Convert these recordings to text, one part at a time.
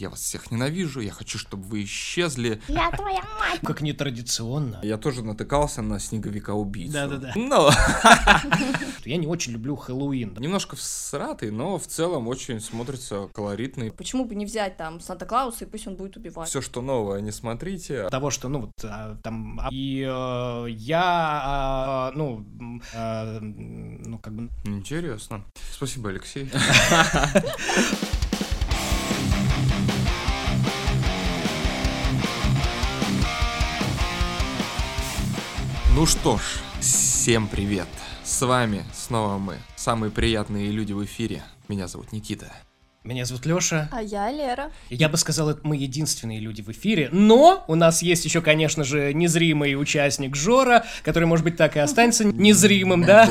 я вас всех ненавижу, я хочу, чтобы вы исчезли. Я твоя мать. Как нетрадиционно. Я тоже натыкался на снеговика-убийцу. Да-да-да. Но Я не очень люблю Хэллоуин. немножко всратый, но в целом очень смотрится колоритный. Почему бы не взять там Санта-Клауса, и пусть он будет убивать? Все, что новое, не смотрите. Того, что, ну, вот, а, там, а, и э, я, а, ну, ну, как бы, Интересно. Спасибо, Алексей. Ну что ж, всем привет. С вами снова мы, самые приятные люди в эфире. Меня зовут Никита. меня зовут Лёша. А я Лера. Я бы сказал, это мы единственные люди в эфире, но у нас есть еще, конечно же, незримый участник Жора, который, может быть, так и останется незримым, да?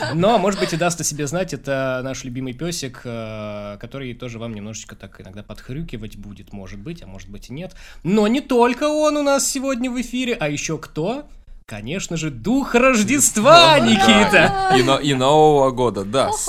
Но, может быть, и даст о себе знать, это наш любимый песик, э, который тоже вам немножечко так иногда подхрюкивать будет, может быть, а может быть и нет. Но не только он у нас сегодня в эфире, а еще кто? Конечно же, Дух Рождества, Никита! И, но- и Нового года, да. С,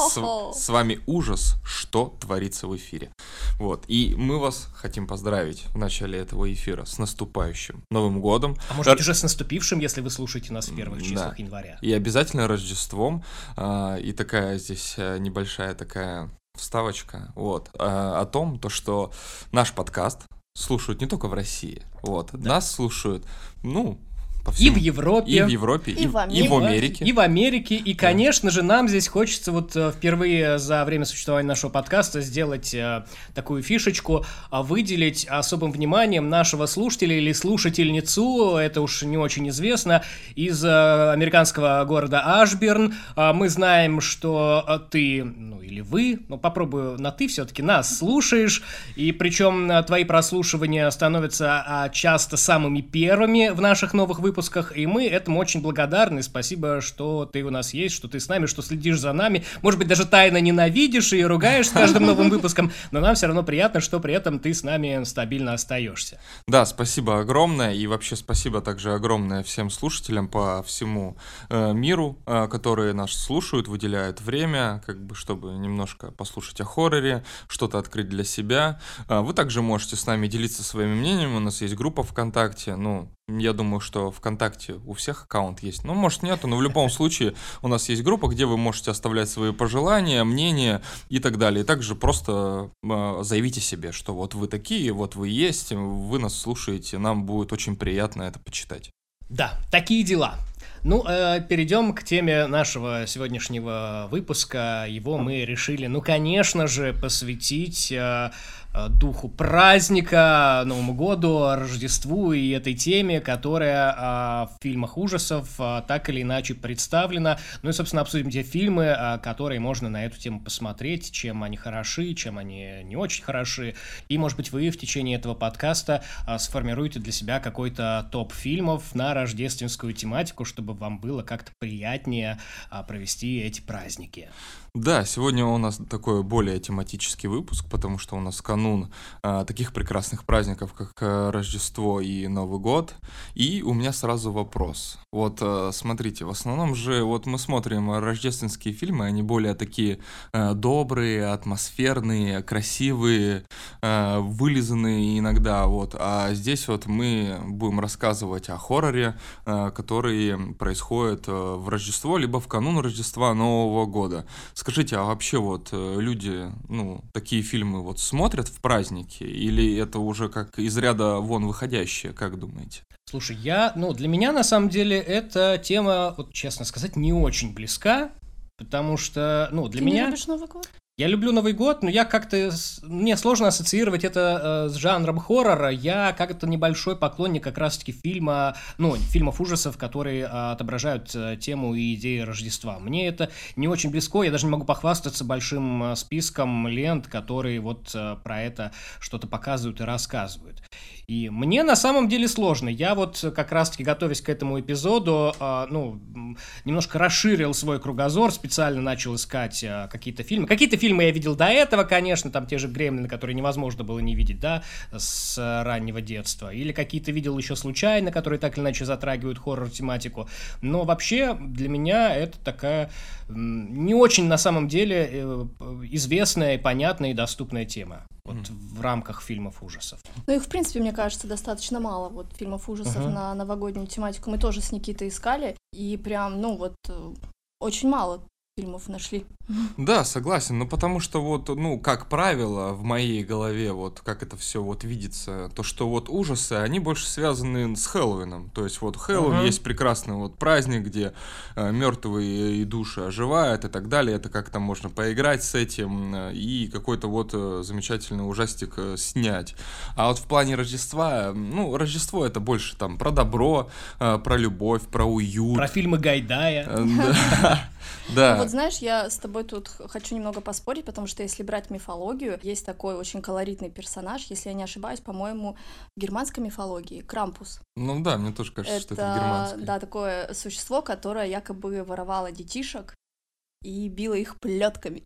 с вами ужас, что творится в эфире. Вот. И мы вас хотим поздравить в начале этого эфира с наступающим Новым годом. А может быть, уже с наступившим, если вы слушаете нас в первых Да. числах января. И обязательно Рождеством. а, И такая здесь э, небольшая такая вставочка. Вот. а, О том, то, что наш подкаст слушают не только в России. Вот. Нас слушают, ну, по И всему. в Европе. И в Европе, И и, в и в Америке. Америке. И в Америке. И, конечно же, нам здесь хочется вот э, впервые за время существования нашего подкаста сделать э, такую фишечку, а, выделить особым вниманием нашего слушателя или слушательницу, это уж не очень известно, из э, американского города Ашберн. А, Мы знаем, что ты, ну или вы, ну попробую на ты все-таки, нас слушаешь, и причем твои прослушивания становятся а, часто самыми первыми в наших новых выпусках, и мы этому очень благодарны. Спасибо, что ты у нас есть, что ты с нами, что следишь за нами. Может быть, даже тайно ненавидишь и ругаешь с каждым новым выпуском, но нам все равно приятно, что при этом ты с нами стабильно остаешься. Да, спасибо огромное. И вообще спасибо также огромное всем слушателям по всему э, миру, э, которые нас слушают, выделяют время, как бы, чтобы немножко послушать о хорроре, что-то открыть для себя. Э, вы также можете с нами делиться своими мнениями. У нас есть группа ВКонтакте. Ну, я думаю, что ВКонтакте у всех аккаунт есть. Ну, может, нету, но в любом случае у нас есть группа, где вы можете оставлять свои пожелания, мнения и так далее. И также просто э, заявите себе, что вот вы такие, вот вы есть, вы нас слушаете, нам будет очень приятно это почитать. Да, такие дела. Ну, э, перейдем к теме нашего сегодняшнего выпуска. Его мы решили, ну, конечно же, посвятить э, духу праздника, Новому году, Рождеству и этой теме, которая э, в фильмах ужасов э, так или иначе представлена. Ну и, собственно, обсудим те фильмы, э, которые можно на эту тему посмотреть, чем они хороши, чем они не очень хороши. И, может быть, вы в течение этого подкаста сформируете для себя какой-то топ фильмов на рождественскую тематику, чтобы вам было как-то приятнее провести эти праздники. Да, сегодня у нас такой более тематический выпуск, потому что у нас канун а, таких прекрасных праздников, как а, Рождество и Новый год. И у меня сразу вопрос. Вот а, смотрите, в основном же вот мы смотрим рождественские фильмы, они более такие а, добрые, атмосферные, красивые, а, вылизанные иногда, вот. А здесь вот мы будем рассказывать о хорроре, а, который происходит а, в Рождество, либо в канун Рождества Нового года. Скажите, а вообще вот э, люди, ну, такие фильмы вот смотрят в праздники, или это уже как из ряда вон выходящее, как думаете? Слушай, я, ну, для меня на самом деле эта тема, вот честно сказать, не очень близка, потому что, ну, для Ты меня... не любишь Новый год? Я люблю Новый год, но я как-то... Мне сложно ассоциировать это э, с жанром хоррора. Я как-то небольшой поклонник как раз-таки фильма, ну, фильмов ужасов, которые э, отображают э, тему и идеи Рождества. Мне это не очень близко, я даже не могу похвастаться большим э, списком лент, которые вот э, про это что-то показывают и рассказывают. И мне на самом деле сложно. Я вот э, как раз-таки, готовясь к этому эпизоду, э, ну, немножко расширил свой кругозор, специально начал искать э, какие-то фильмы. Какие-то фильмы я видел до этого, конечно, там те же Гремлины, которые невозможно было не видеть, да, с раннего детства. Или какие-то видел еще случайно, которые так или иначе затрагивают хоррор-тематику. Но вообще для меня это такая не очень на самом деле э, известная, понятная и доступная тема вот mm. в рамках фильмов ужасов. Ну их, в принципе, мне кажется, достаточно мало вот фильмов ужасов uh-huh. на новогоднюю тематику. Мы тоже с Никитой искали, и прям, ну вот, э, очень мало фильмов нашли. Да, согласен, но потому что вот, ну, как правило, в моей голове, вот, как это все вот видится, то, что вот ужасы, они больше связаны с Хэллоуином, то есть вот Хэллоуин uh-huh. есть прекрасный вот праздник, где э, мертвые и души оживают и так далее, это как-то можно поиграть с этим э, и какой-то вот э, замечательный ужастик э, снять. А вот в плане Рождества, ну, Рождество это больше там про добро, э, про любовь, про уют. Про фильмы Гайдая. Э, да. Да. Вот знаешь, я с тобой тут хочу немного поспорить, потому что если брать мифологию, есть такой очень колоритный персонаж, если я не ошибаюсь, по-моему, в германской мифологии, Крампус. Ну да, мне тоже кажется, это, что это германский. Да, такое существо, которое якобы воровало детишек и била их плетками.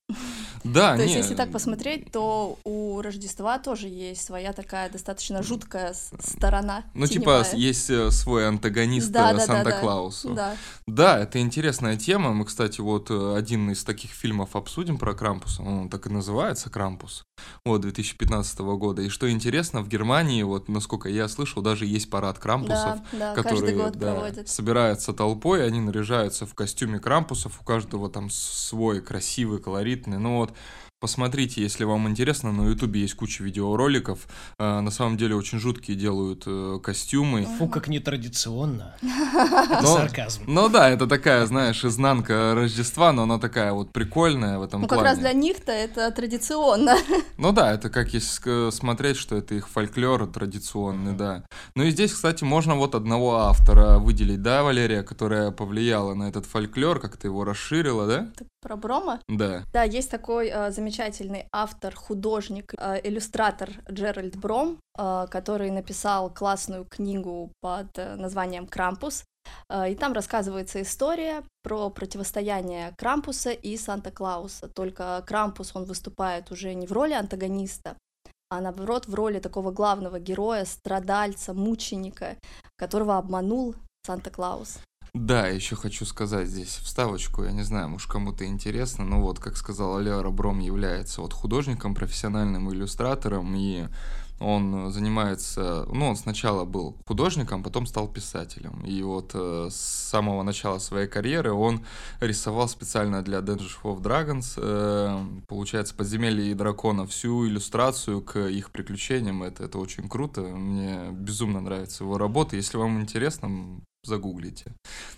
Да, То есть, если так посмотреть, то у Рождества тоже есть своя такая достаточно жуткая сторона. Ну, типа, есть э, свой антагонист э, Санта-Клаусу. Да, да. это интересная тема. Мы, кстати, вот э, один из таких фильмов обсудим про Крампуса. Он так и называется Крампус. Вот, 2015 года. И что интересно, в Германии, вот, насколько я слышал, даже есть парад Крампусов, да, да, которые да, собираются толпой, они наряжаются в костюме Крампусов, у каждого там свой красивый, колоритный. Ну вот, Посмотрите, если вам интересно, на Ютубе есть куча видеороликов. Э, на самом деле очень жуткие делают э, костюмы. Фу, как нетрадиционно. Но, Сарказм. Ну да, это такая, знаешь, изнанка Рождества, но она такая вот прикольная в этом ну, плане. Ну как раз для них-то это традиционно. Ну да, это как если смотреть, что это их фольклор традиционный, да. Ну и здесь, кстати, можно вот одного автора выделить, да, Валерия, которая повлияла на этот фольклор, как-то его расширила, да? Про Брома? Да. Да, есть такой э, замечательный автор, художник, э, иллюстратор Джеральд Бром, э, который написал классную книгу под э, названием «Крампус». И там рассказывается история про противостояние Крампуса и Санта-Клауса. Только Крампус, он выступает уже не в роли антагониста, а наоборот в роли такого главного героя, страдальца, мученика, которого обманул Санта-Клаус. Да, еще хочу сказать здесь вставочку, я не знаю, может кому-то интересно, но вот, как сказал Леора Бром, является вот художником, профессиональным иллюстратором, и он занимается, ну, он сначала был художником, потом стал писателем. И вот э, с самого начала своей карьеры он рисовал специально для Dungeons of Dragons, э, получается, подземелье и дракона, всю иллюстрацию к их приключениям. Это, это очень круто, мне безумно нравится его работа. Если вам интересно, загуглите.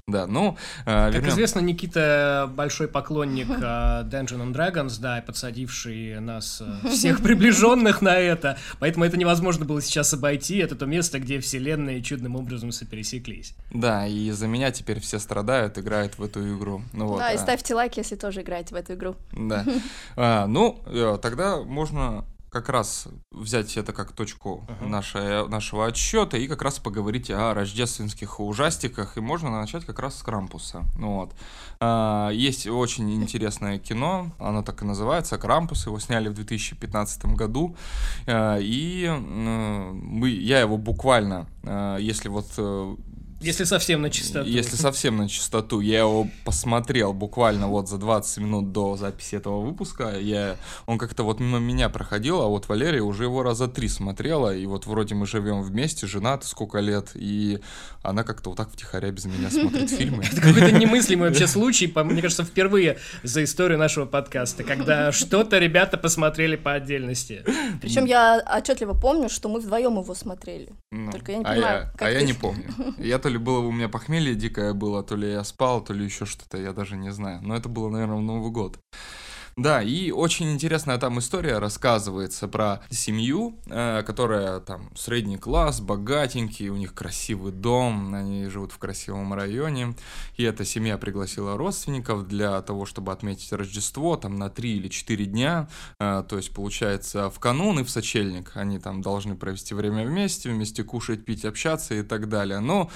Да, ну, э, Как известно, Никита большой поклонник э, Dungeons and Dragons, да, подсадивший нас э, всех приближенных на это, поэтому это невозможно было сейчас обойти, это то место, где вселенные чудным образом сопересеклись. Да, и за меня теперь все страдают, играют в эту игру. Ну, вот, да, и ставьте лайк, если тоже играете в эту игру. Да. А, ну, э, тогда можно как раз взять это как точку uh-huh. нашей, нашего отсчета и как раз поговорить о рождественских ужастиках. И можно начать как раз с Крампуса. Вот. А, есть очень интересное кино, оно так и называется, Крампус. Его сняли в 2015 году. А, и мы, я его буквально, а, если вот э, если совсем на чистоту. Если совсем на чистоту. Я его посмотрел буквально вот за 20 минут до записи этого выпуска. Я, он как-то вот мимо меня проходил, а вот Валерия уже его раза три смотрела. И вот вроде мы живем вместе, женаты сколько лет, и она как-то вот так втихаря без меня смотрит фильмы. Это какой-то немыслимый вообще случай, мне кажется, впервые за историю нашего подкаста, когда что-то ребята посмотрели по отдельности. Причем я отчетливо помню, что мы вдвоем его смотрели. Ну, Только я не понимаю, а я, как а я не помню. Я то ли было у меня похмелье дикое было, то ли я спал, то ли еще что-то, я даже не знаю. Но это было, наверное, в Новый год. Да, и очень интересная там история рассказывается про семью, э, которая там средний класс, богатенький, у них красивый дом, они живут в красивом районе, и эта семья пригласила родственников для того, чтобы отметить Рождество там на 3 или 4 дня, э, то есть получается в канун и в сочельник. Они там должны провести время вместе, вместе кушать, пить, общаться и так далее. Но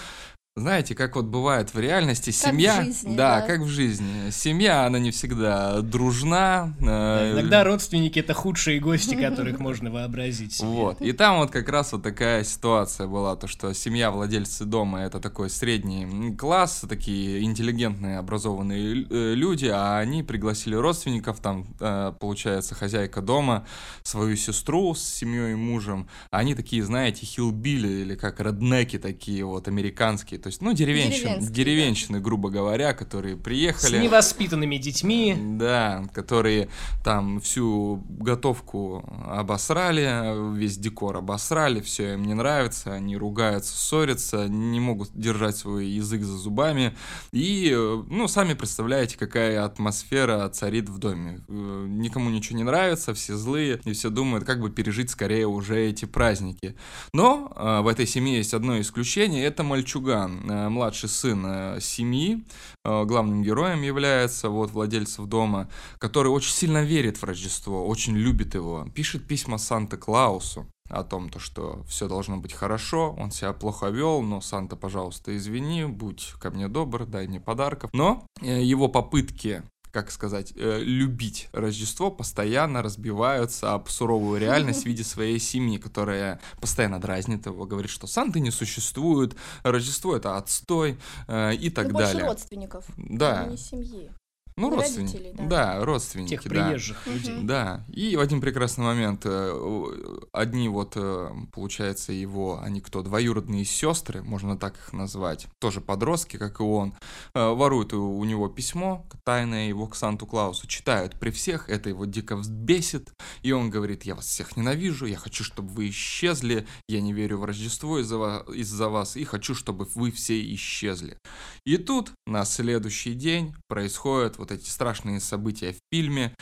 знаете, как вот бывает в реальности, Как в семья, жизни, да, да. как в жизни, семья, она не всегда дружна. э, Иногда родственники это худшие гости, которых можно вообразить. себе. Вот. И там вот как раз вот такая ситуация была, то что семья владельцы дома это такой средний класс, такие интеллигентные, образованные э, люди, а они пригласили родственников, там, э, получается, хозяйка дома, свою сестру с семьей и мужем. Они такие, знаете, хилбили или как реднеки такие вот американские, то есть, ну, деревенщины, да. деревенщины, грубо говоря, которые С приехали. невоспитанными детьми. Да, которые там всю готовку обосрали, весь декор обосрали, все им не нравится, они ругаются, ссорятся, не могут держать свой язык за зубами. И, ну, сами представляете, какая атмосфера царит в доме. Э, Никому ничего не нравится, все злые, и все думают, как бы пережить скорее уже эти праздники. Но э, в этой семье есть одно исключение, это мальчуган, младший сын э, семьи, э, главным героем является, вот, владельцев дома, который очень сильно верит в Рождество, очень любит его, пишет письма Санта-Клаусу о том, то, что все должно быть хорошо, он себя плохо вел, но Санта, пожалуйста, извини, будь ко мне добр, дай мне подарков. Но э, его попытки как сказать, э, любить Рождество постоянно разбиваются об суровую реальность в виде своей семьи, которая постоянно дразнит его, говорит, что Санты не существует, Рождество это отстой э, и так ну, больше далее. родственников, Да. а не семьи. Ну, родственники. родителей, да. да. родственники, Тех да. приезжих Мгм. людей. Да, и в один прекрасный момент э, одни вот, э, получается, его, они кто, двоюродные сестры, можно так их назвать, тоже подростки, как и он, э, воруют у, него письмо тайное его к Санту-Клаусу, читают при всех, это его дико взбесит, и он говорит, я вас всех ненавижу, я хочу, чтобы вы исчезли, я не верю в Рождество из-за ва- из-за вас, и хочу, чтобы вы все исчезли. И тут на следующий день происходят вот эти страшные события в фильме.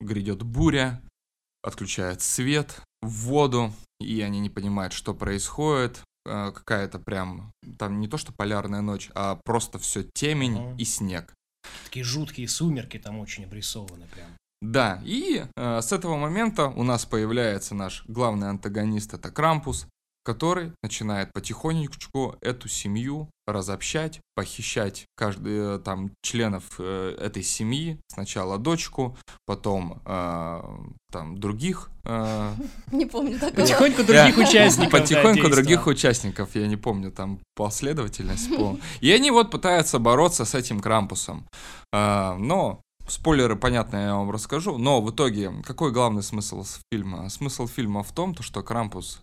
Грядет буря, отключают свет, воду, и они не понимают, что происходит. Э, Какая-то прям, там не то что полярная ночь, а просто все темень Мгм. и снег. Такие жуткие сумерки там очень обрисованы прям. Да, и э, с этого момента у нас появляется наш главный антагонист, это Крампус, который начинает потихонечку эту семью разобщать, похищать каждый э, там членов э, этой семьи, сначала дочку, потом э, там других э, Не помню такого. Потихоньку других участников. Потихоньку других участников, я не помню там последовательность. по- И они вот пытаются бороться с этим Крампусом. А, Но спойлеры, понятно, я вам расскажу. Но в итоге, какой главный смысл фильма? Смысл фильма в том, то, что Крампус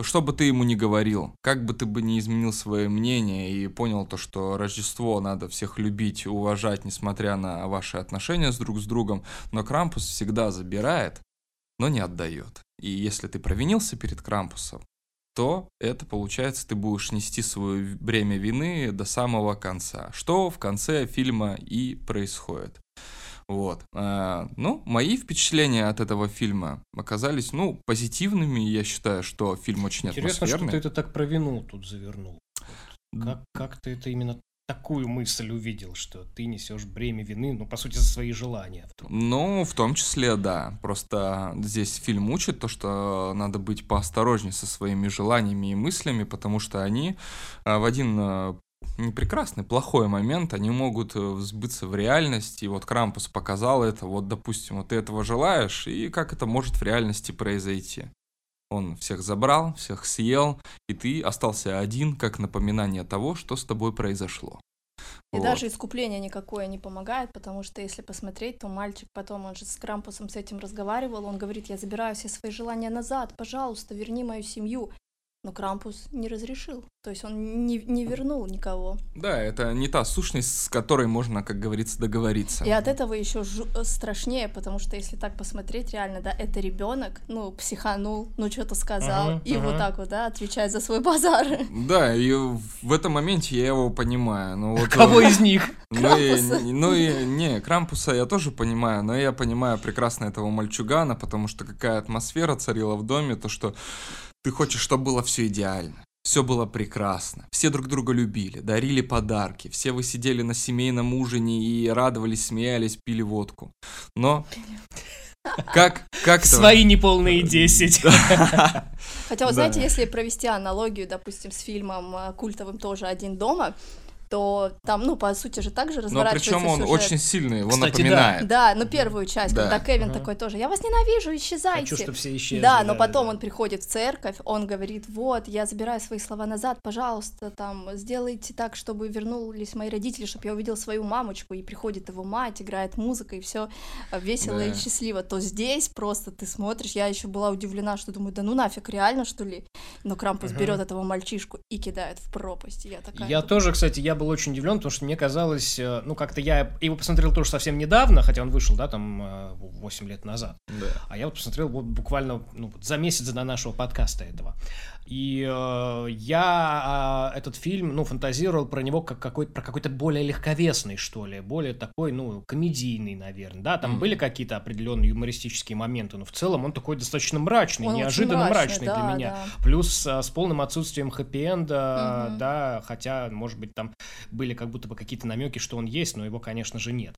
что бы ты ему ни говорил, как бы ты бы не изменил свое мнение и понял то, что Рождество надо всех любить уважать, несмотря на ваши отношения с друг с другом, но Крампус всегда забирает, но не отдает. И если ты провинился перед Крампусом, то это получается ты будешь нести свое бремя вины до самого конца, что в конце фильма и происходит. Вот. А, Ну, мои впечатления от этого фильма оказались, ну, позитивными. Я считаю, что фильм очень Интересно, что атмосферный. ты это так про вину тут завернул. Как, как ты это именно такую мысль увидел, что ты несешь бремя вины, ну, по сути, за свои желания. Ну, в том числе, да. Просто здесь фильм учит то, что надо быть поосторожнее со своими желаниями и мыслями, потому что они а, в один а, непрекрасный, плохой момент, они могут э, сбыться в реальность. И вот Крампус показал это. Вот, допустим, вот ты этого желаешь, и как это может в реальности произойти. Он всех забрал, всех съел, и ты остался один, как напоминание того, что с тобой произошло. И Вот. даже искупление никакое не помогает, потому что если посмотреть, то мальчик потом, он же с Крампусом с этим разговаривал, он говорит, я забираю все свои желания назад, пожалуйста, верни мою семью. Но Крампус не разрешил, то есть он не, не вернул никого. Да, это не та сущность, с которой можно, как говорится, договориться. И от этого еще страшнее, потому что если так посмотреть, реально, да, это ребенок, ну, психанул, ну, что-то сказал, Ага, и ага. вот так вот, да, отвечает за свой базар. Да, и в этом моменте я его понимаю. Ну, вот, Кого э, из них? Ну и, Крампуса? ну и, не, Крампуса я тоже понимаю, но я понимаю прекрасно этого мальчугана, потому что какая атмосфера царила в доме, то что ты хочешь, чтобы было все идеально. Все было прекрасно. Все друг друга любили, дарили подарки. Все вы сидели на семейном ужине и радовались, смеялись, пили водку. Но Как, как Свои неполные 10. Хотя, вы знаете, если провести аналогию, допустим, с фильмом э, культовым тоже «Один дома», то там, ну, по сути же также разворачивается Но причем он сюжет. очень сильно его Кстати, напоминает. Да, ну первую часть, Да. когда Кевин Ага. такой тоже, я вас ненавижу, исчезайте. Хочу, чтобы все исчезли. Да, но потом да. он приходит в церковь, он говорит, вот, я забираю свои слова назад, пожалуйста, там, сделайте так, чтобы вернулись мои родители, чтобы я увидел свою мамочку, и приходит его мать, играет музыка, и все весело Да. и счастливо, то здесь просто ты смотришь, я еще была удивлена, что думаю, да ну нафиг, реально, что ли? Но Крампус Ага. берет этого мальчишку и кидает в пропасть, я такая... Я тоже, кстати, я был очень удивлен, потому что мне казалось, э, ну, как-то я его посмотрел тоже совсем недавно, хотя он вышел, да, там, э, 8 лет назад. Да. А я вот посмотрел вот буквально ну, за месяц до нашего подкаста этого. И э, я э, этот фильм, ну, фантазировал про него как какой про какой-то более легковесный, что ли, более такой, ну, комедийный, наверное, да, там Мгм. были какие-то определенные юмористические моменты, но в целом он такой достаточно мрачный, Он неожиданно мрачный, для да, меня. да. Плюс а, с полным отсутствием хэппи-энда, Мгм. да, хотя, может быть, там были как будто бы какие-то намеки, что он есть, но его, конечно же, нет.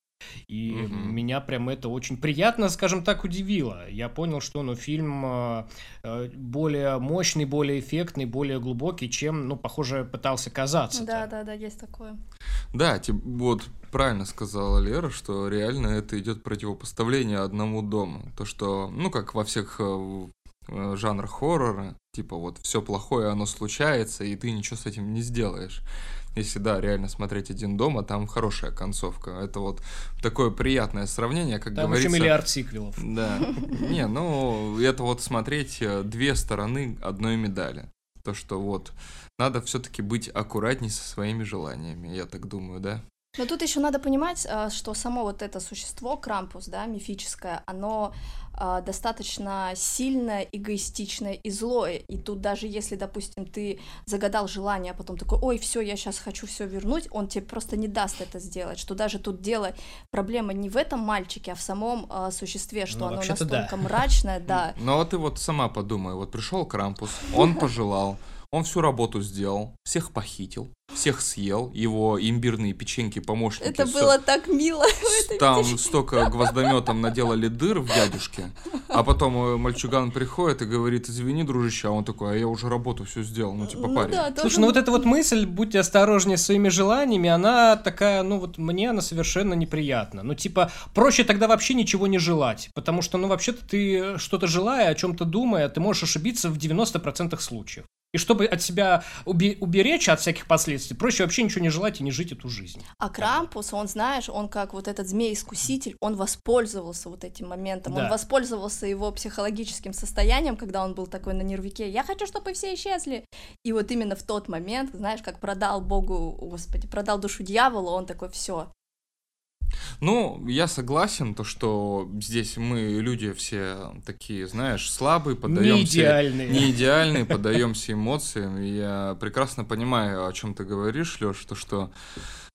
И Мгм. меня прям это очень приятно, скажем так, удивило. Я понял, что ну, фильм а, э, более мощный, более эффектный, более глубокий, чем, ну, похоже, пытался казаться. Да, да, да, есть такое. Да, ти- вот правильно сказала Лера, что реально это идет противопоставление одному дому. То, что, ну, как во всех э, э, жанрах хоррора, типа вот все плохое, оно случается, и ты ничего с этим не сделаешь. Если, да, реально смотреть один дома, там хорошая концовка. Это вот такое приятное сравнение, как Там говорится... еще миллиард сиквелов. Да. Не, ну, это вот смотреть э, две стороны одной медали. То, что вот надо все-таки быть аккуратней со своими желаниями, я так думаю, да? Но тут еще надо понимать, а, что само вот это существо, Крампус, да, мифическое, оно достаточно сильное, эгоистичное и злое. И тут даже если, допустим, ты загадал желание, а потом такой, ой, все, я сейчас хочу все вернуть, он тебе просто не даст это сделать. Что даже тут дело, проблема не в этом мальчике, а в самом а, существе, что Ну, оно вообще-то да. настолько мрачное, да. Но вот ты вот сама подумай, вот пришел Крампус, он пожелал, он всю работу сделал, всех похитил, всех съел, его имбирные печеньки, помощники. Это всё- было так мило. Там столько гвоздометом наделали дыр в дядюшке, а потом э, мальчуган приходит и говорит, извини, дружище, а он такой, а я уже работу все сделал, ну типа Ну парень. да, тоже Слушай, ну вот эта вот мысль, будьте осторожнее с своими желаниями, она такая, ну вот мне она совершенно неприятна. Ну типа, проще тогда вообще ничего не желать, потому что, ну вообще-то ты что-то желая, о чем-то думая, ты можешь ошибиться в 90% случаев. И чтобы от себя уберечь от всяких последствий, проще вообще ничего не желать и не жить эту жизнь. А Крампус, он, знаешь, он как вот этот змей-искуситель, он воспользовался вот этим моментом, Да. он воспользовался его психологическим состоянием, когда он был такой на нервике, я хочу, чтобы все исчезли. И вот именно в тот момент, знаешь, как продал Богу, господи, продал душу дьяволу, он такой, все. Ну, я согласен, то, что здесь мы люди все такие, знаешь, слабые, Не поддаемся... идеальные. Не идеальные, поддаемся эмоциям. Я прекрасно понимаю, о чем ты говоришь, Леш, то, что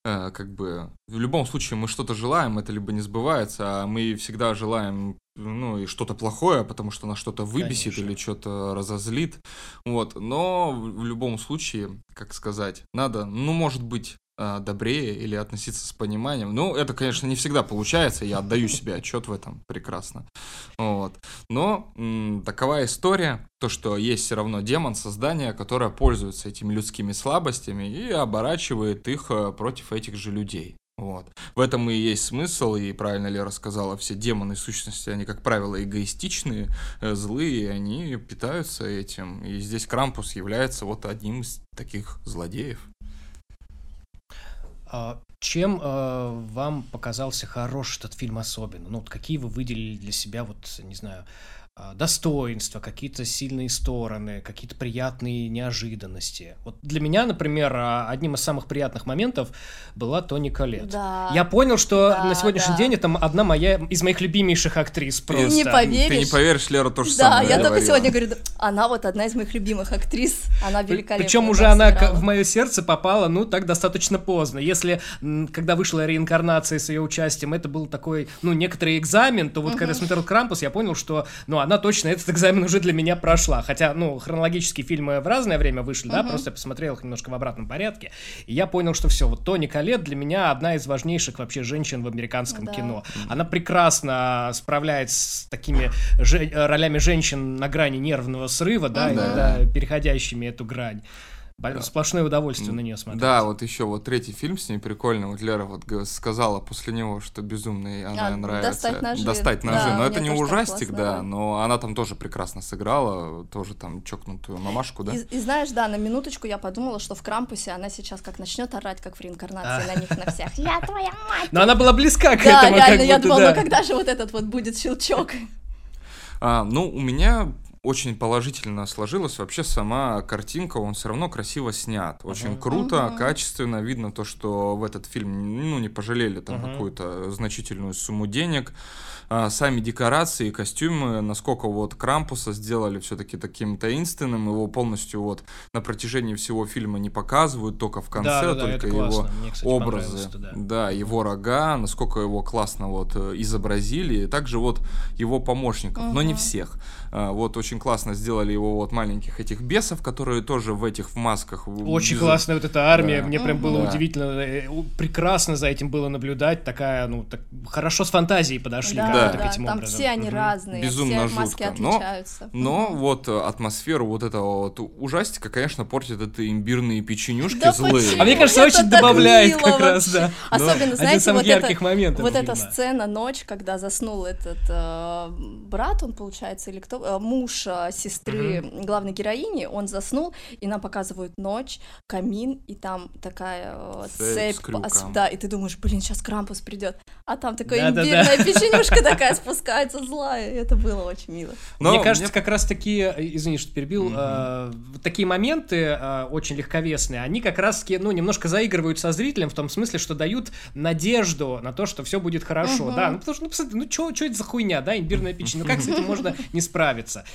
э, как бы в любом случае мы что-то желаем, это либо не сбывается, а мы всегда желаем ну и что-то плохое, потому что нас что-то выбесит Конечно. или что-то разозлит, вот. Но в любом случае, как сказать, надо, ну может быть а, добрее или относиться с пониманием. Ну, это, конечно, не всегда получается, я отдаю себе отчет в этом прекрасно. Вот. Но м, такова история, то, что есть все равно демон создания, которое пользуется этими людскими слабостями и оборачивает их э, против этих же людей. Вот. В этом и есть смысл, и правильно Лера сказала, все демоны сущности, они, как правило, эгоистичные, э, злые, и они питаются этим. И здесь Крампус является вот одним из таких злодеев. А Чем э, вам показался хорош этот фильм особенно? Ну, вот какие вы выделили для себя, вот, не знаю, достоинства, какие-то сильные стороны, какие-то приятные неожиданности? Вот для меня, например, а, одним из самых приятных моментов была Тони Коллетт. Да. Я понял, что Да, на сегодняшний да. день это одна моя из моих любимейших актрис просто. Не поверишь. Ты не поверишь, Лера то же Да, самое я только говорила. сегодня говорю, да, она вот одна из моих любимых актрис, она великолепна. Причем уже она к- в мое сердце попала, ну, так достаточно поздно. Если, когда вышла реинкарнация с ее участием, это был такой, ну, некоторый экзамен, то вот когда я смотрел Крампус, я понял, что, ну, она она точно этот экзамен уже для меня прошла. Хотя, ну, хронологические фильмы в разное время вышли, да, просто я посмотрел их немножко в обратном порядке, и я понял, что все, вот Тони Колет для меня одна из важнейших вообще женщин в американском Да. кино. Она прекрасно справляется с такими же- ролями женщин на грани нервного срыва, да, иногда переходящими эту грань. Бо- Сплошное удовольствие на нее смотреть. Да, вот еще вот третий фильм с ней прикольный. Вот Лера вот сказала после него, что безумный она А, нравится. «Достать ножи». Достать Да, ножи. но мне это не ужастик, классно, да, да. но она там тоже прекрасно сыграла, тоже там чокнутую мамашку, да. И, и знаешь, да, на минуточку я подумала, что в Крампусе она сейчас как начнет орать, как в реинкарнации на них на всех. Я твоя мать! Но она была близка к Да, этому, реально, как я будто, думала, да. ну когда же вот этот вот будет щелчок? А, ну, у меня очень положительно сложилась вообще сама картинка, он все равно красиво снят. Очень Мгм. круто, Мгм. качественно. Видно то, что в этот фильм ну, не пожалели там Мгм. какую-то значительную сумму денег. А, сами декорации, костюмы, насколько вот Крампуса сделали все-таки таким таинственным, его полностью вот на протяжении всего фильма не показывают, только в конце, Да, да, да, только это его. Мне, кстати, образы, да. да, его рога, насколько его классно вот э, изобразили, и также вот его помощников, но не всех. А, Вот очень классно сделали его вот маленьких этих бесов, которые тоже в этих в масках. Очень без- классная вот эта армия, Да. мне прям было Да. удивительно, э, прекрасно за этим было наблюдать, такая, ну, так, хорошо с фантазией подошли Да, Да. да, этим там образом. все они Мгм. разные, Безумно все маски жутко, но- отличаются. Но вот атмосферу вот этого вот ужастика, конечно, портят это имбирные печенюшки Да злые. почему? А мне кажется, Это очень так добавляет мило как раз, да. Особенно, Один из знаете, самых вот ярких это- моментов Вот эта сцена ночь, когда заснул этот э, брат, он получается, или кто, муж э, сестры главной героини, он заснул, и нам показывают ночь, камин, и там такая э, Цепь цепь, да, и ты думаешь, блин, сейчас Крампус придет, а там такая Да-да-да. имбирная печенюшка такая спускается злая, и это было очень мило. Но Мне кажется, как раз такие, э, извини, что перебил, Мгм. э, такие моменты э, очень легковесные, они как раз таки, ну, немножко заигрывают со зрителем в том смысле, что дают надежду на то, что все будет хорошо, Мгм. да, ну, потому что, ну, посмотри, ну, что это за хуйня, да, имбирная печень, ну, как с этим можно не справиться?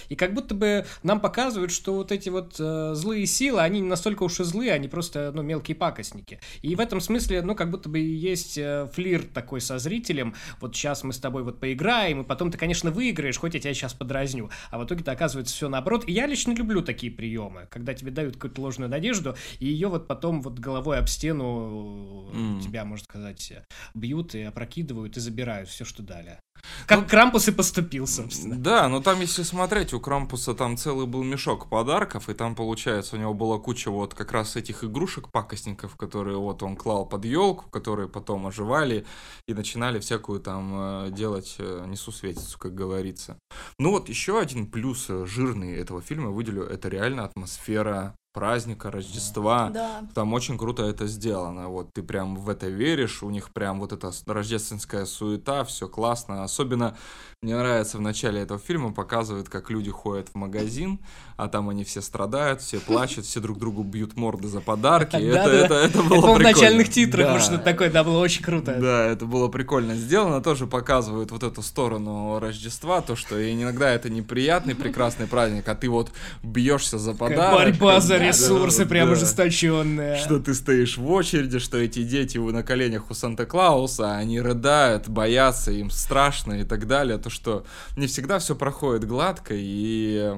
И как будто бы нам показывают, что вот эти вот э, злые силы, они не настолько уж и злые, они просто, ну, мелкие пакостники. И в этом смысле, ну, как будто бы и есть э, флирт такой со зрителем, вот сейчас мы с тобой вот поиграем, и потом ты, конечно, выиграешь, хоть я тебя сейчас подразню, а в итоге-то оказывается все наоборот. И я лично люблю такие приемы, когда тебе дают какую-то ложную надежду, и ее вот потом вот головой об стену М. тебя, можно сказать, бьют и опрокидывают и забирают все, что дали. Как Крампус и поступил, собственно. Да, но там, если смотреть, у Крампуса там целый был мешок подарков, и там, получается, у него была куча вот как раз этих игрушек-пакостников, которые вот он клал под елку, которые потом оживали и начинали всякую там э, делать э, несусветицу, как говорится. Ну вот еще один плюс э, жирный этого фильма выделю, это реально атмосфера праздника, Рождества. Да. Там очень круто это сделано. Вот ты прям в это веришь, у них прям вот эта рождественская суета, все классно. Особенно мне нравится в начале этого фильма показывают, как люди ходят в магазин, а там они все страдают, все плачут, все друг другу бьют морды за подарки. Это, это, это было было в прикольно. начальных титрах, Да. вот что-то такое, да, было очень круто. Да, это было прикольно сделано. Тоже показывают вот эту сторону Рождества, то, что иногда это неприятный, прекрасный праздник, а ты вот бьешься за подарок. борьба за ресурсы прям да. ожесточенная. Что ты стоишь в очереди, что эти дети на коленях у Санта-Клауса, они рыдают, боятся, им страшно и так далее. То, что не всегда все проходит гладко, и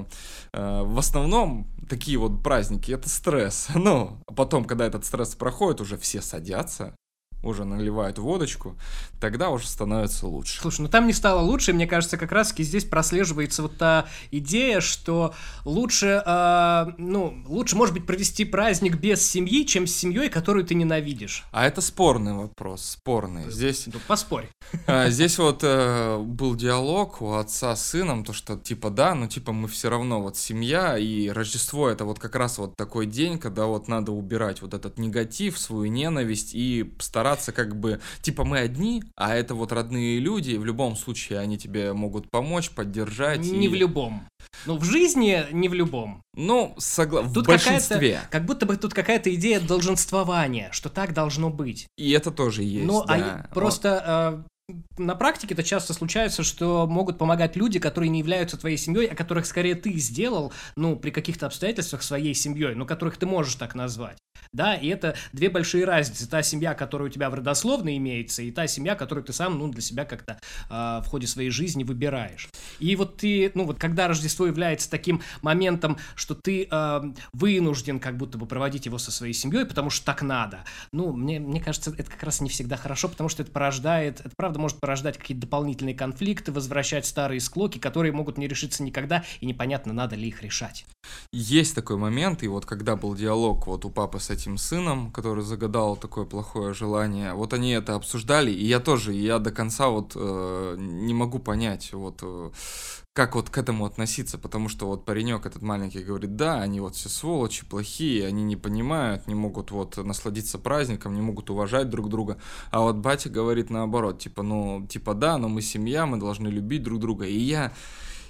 э, в основном такие вот праздники это стресс. Ну, а потом, когда этот стресс проходит, уже все садятся, уже наливают водочку, тогда уже становится лучше. Слушай, ну там не стало лучше, мне кажется, как раз-таки здесь прослеживается вот та идея, что лучше, э, ну, лучше, может быть, провести праздник без семьи, чем с семьей, которую ты ненавидишь. А это спорный вопрос, спорный. Здесь Ну, поспорь. А, Здесь вот э, был диалог у отца с сыном, то что типа да, но типа мы все равно вот семья и Рождество это вот как раз вот такой день, когда вот надо убирать вот этот негатив, свою ненависть и стараться как бы типа мы одни, а это вот родные люди, и в любом случае они тебе могут помочь, поддержать. Не и- в любом. Ну, в жизни не в любом. Ну, согла... в большинстве. как будто бы тут какая-то идея долженствования, что так должно быть. И это тоже есть. Ну, да. они просто на практике это часто случается, что могут помогать люди, которые не являются твоей семьей, а которых скорее ты сделал, ну, при каких-то обстоятельствах своей семьей, но которых ты можешь так назвать. Да, и это две большие разницы. Та семья, которая у тебя в родословной имеется, и та семья, которую ты сам, ну, для себя как-то э, в ходе своей жизни выбираешь. И вот ты, ну, вот когда Рождество является таким моментом, что ты э, вынужден как будто бы проводить его со своей семьей, потому что так надо, ну, мне, мне кажется, это как раз не всегда хорошо, потому что это порождает, это правда может порождать какие-то дополнительные конфликты, возвращать старые склоки, которые могут не решиться никогда, и непонятно, надо ли их решать. Есть такой момент, и вот когда был диалог вот у папы с этим сыном, который загадал такое плохое желание, вот они это обсуждали, и я тоже, и я до конца вот э, не могу понять, вот э, как вот к этому относиться, потому что вот паренек этот маленький говорит, да, они вот все сволочи, плохие, они не понимают, не могут вот насладиться праздником, не могут уважать друг друга, а вот батя говорит наоборот, типа, ну, типа, да, но мы семья, мы должны любить друг друга, и я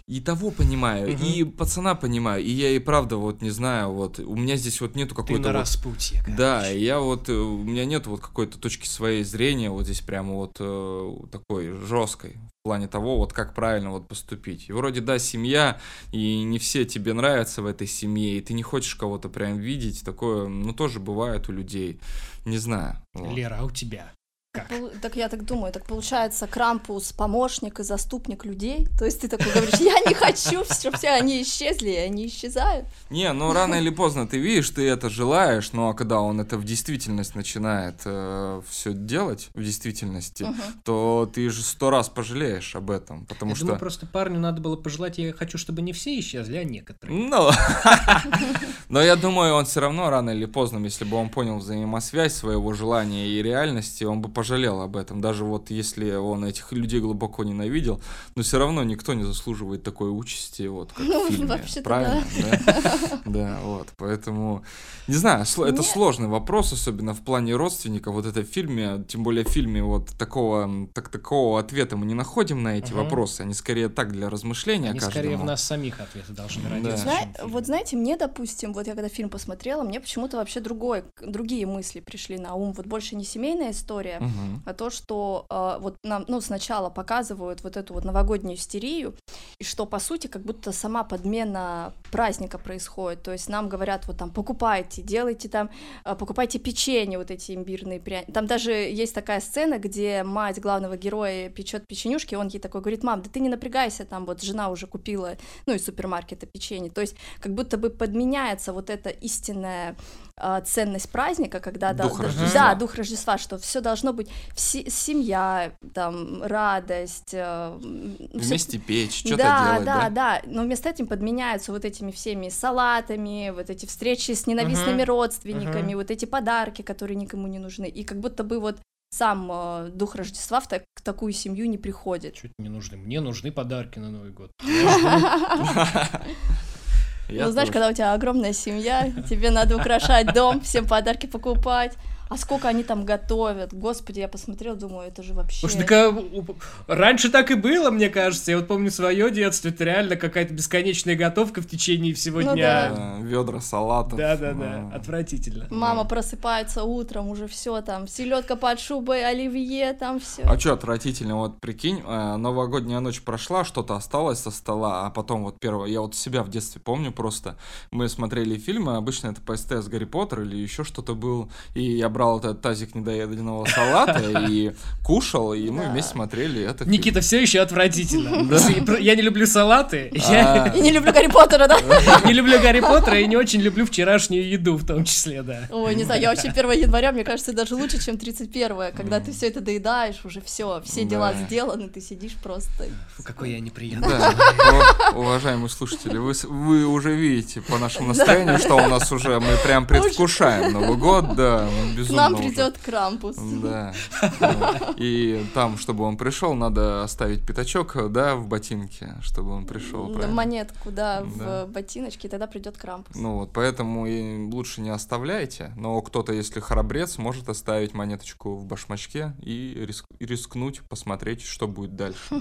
и того понимаю, угу. и пацана понимаю, и я и правда вот не знаю, вот у меня здесь вот нету какой-то Ты на вот, распутье, короче. да, я вот э, у меня нет вот какой-то точки своей зрения вот здесь прямо вот э, такой жесткой в плане того вот как правильно вот поступить. И вроде да семья и не все тебе нравятся в этой семье, и ты не хочешь кого-то прям видеть, такое, ну тоже бывает у людей, не знаю. Вот. Лера, а у тебя? Как? Так я так думаю, так получается Крампус помощник и заступник людей. То есть ты такой говоришь, я не хочу, чтобы все они исчезли, и они исчезают. Не, ну рано или поздно ты видишь, ты это желаешь, но когда он это в действительность начинает э, все делать в действительности, угу. то ты же сто раз пожалеешь об этом, потому я что. Думаю, просто парню надо было пожелать, я хочу, чтобы не все исчезли, а некоторые. Ну, но я думаю, он все равно рано или поздно, если бы он понял взаимосвязь своего желания и реальности, он бы пожалел пожалел об этом, даже вот если он этих людей глубоко ненавидел, но все равно никто не заслуживает такой участи, вот как ну, в фильме, правильно? Да. да, вот, поэтому, не знаю, это сложный вопрос, особенно в плане родственников, вот это в фильме, тем более в фильме вот такого, так, такого ответа мы не находим на эти вопросы, они скорее так для размышления они каждому. скорее в нас самих ответы должны родиться. Вот знаете, мне, допустим, вот я когда фильм посмотрела, мне почему-то вообще другой, другие мысли пришли на ум, вот больше не семейная история, угу а то, что э, вот нам, ну, сначала показывают вот эту вот новогоднюю истерию, и что, по сути, как будто сама подмена праздника происходит, то есть нам говорят, вот там, покупайте, делайте там, э, покупайте печенье, вот эти имбирные пряники, там даже есть такая сцена, где мать главного героя печет печенюшки, он ей такой говорит, мам, да ты не напрягайся, там вот жена уже купила, ну, из супермаркета печенье, то есть как будто бы подменяется вот эта истинная э, ценность праздника, когда дух да, Рождества. да, дух Рождества, что все должно быть вси- семья, там радость, э, вместе всё... печь, что-то да, делать, да, да, да, но вместо этим подменяются вот этими всеми салатами, вот эти встречи с ненавистными uh-huh. родственниками, uh-huh. вот эти подарки, которые никому не нужны, и как будто бы вот сам э, дух Рождества в так, в такую семью не приходит. Чуть не нужны. Мне нужны подарки на Новый год. Я ну, знаешь, когда у тебя огромная семья, тебе надо украшать дом, всем подарки покупать а сколько они там готовят. Господи, я посмотрел, думаю, это же вообще... Слушай, так, а, раньше так и было, мне кажется. Я вот помню свое детство, это реально какая-то бесконечная готовка в течение всего ну, дня. Да. Ведра салатов. Да-да-да, отвратительно. Мама да. просыпается утром, уже все там, селедка под шубой, оливье, там все. А что отвратительно? Вот прикинь, э, новогодняя ночь прошла, что-то осталось со стола, а потом вот первое, я вот себя в детстве помню просто, мы смотрели фильмы, обычно это по СТС Гарри Поттер или еще что-то был, и я брал этот тазик недоеденного салата и кушал, и мы вместе смотрели это. Никита, все еще отвратительно. Я не люблю салаты. А. И не люблю Гарри Поттера, да? Не люблю Гарри Поттера и не очень люблю вчерашнюю еду в том числе, да. Ой, не знаю, я вообще 1 января, мне кажется, даже лучше, чем 31 когда ты все это доедаешь, уже все, все дела сделаны, ты сидишь просто. Какой я неприятный. уважаемые слушатели, вы, вы уже видите по нашему настроению, что у нас уже мы прям предвкушаем Новый год, да, безумно нам придет Крампус. Да. И там, чтобы он пришел, надо оставить пятачок, да, в ботинке, чтобы он пришел. Монетку, да, в ботиночке, и тогда придет Крампус. Ну вот, поэтому лучше не оставляйте, но кто-то, если храбрец, может оставить монеточку в башмачке и рискнуть, посмотреть, что будет дальше.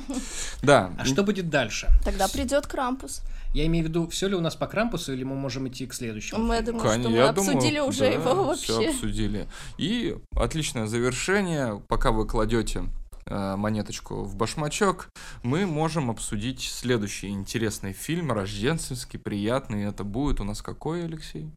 Да. А что будет дальше? Тогда придет Крампус. Я имею в виду, все ли у нас по Крампусу, или мы можем идти к следующему? Мы, думаю, Конечно, что мы обсудили думаю, уже да, его вообще. Все обсудили. И отличное завершение, пока вы кладете э, монеточку в башмачок, мы можем обсудить следующий интересный фильм, рождественский, приятный. Это будет у нас какой, Алексей?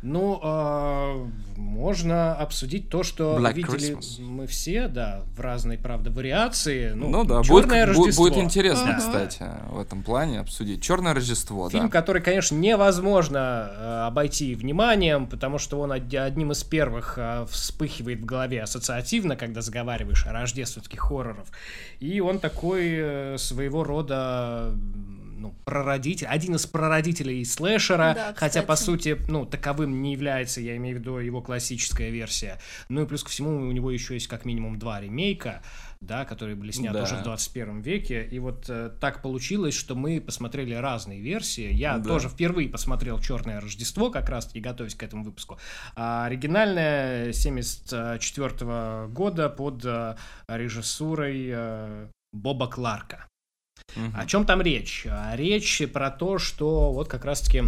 Ну, э, можно обсудить то, что Black видели Christmas. мы все, да, в разной, правда, вариации. Ну, Ну, да, «Черное будет, Рождество». будет интересно, Ага. кстати, в этом плане обсудить. Черное Рождество, Фильм, да. который, конечно, невозможно э, обойти вниманием, потому что он од- одним из первых э, вспыхивает в голове ассоциативно, когда заговариваешь о рождественских хорроров. И он такой э, своего рода ну, прародитель, один из прародителей слэшера, Да, хотя, по сути, ну, таковым не является, я имею в виду его классическая версия. Ну и плюс ко всему у него еще есть как минимум два ремейка, да, которые были сняты Да. уже в 21 веке. И вот э, так получилось, что мы посмотрели разные версии. Я Да. тоже впервые посмотрел Черное Рождество, как раз таки готовясь к этому выпуску. А оригинальная 74 года под э, режиссурой э, Боба Кларка. О чем там речь? Речь про то, что вот как раз-таки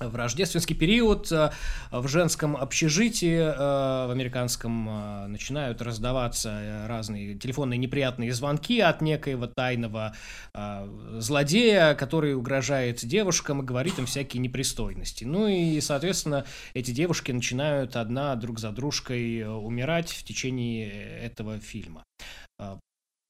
в рождественский период э, в женском общежитии э, в американском э, начинают раздаваться разные телефонные неприятные звонки от некоего тайного злодея, который угрожает девушкам и говорит им всякие непристойности. Ну и, соответственно, эти девушки начинают одна друг за дружкой умирать в течение этого фильма.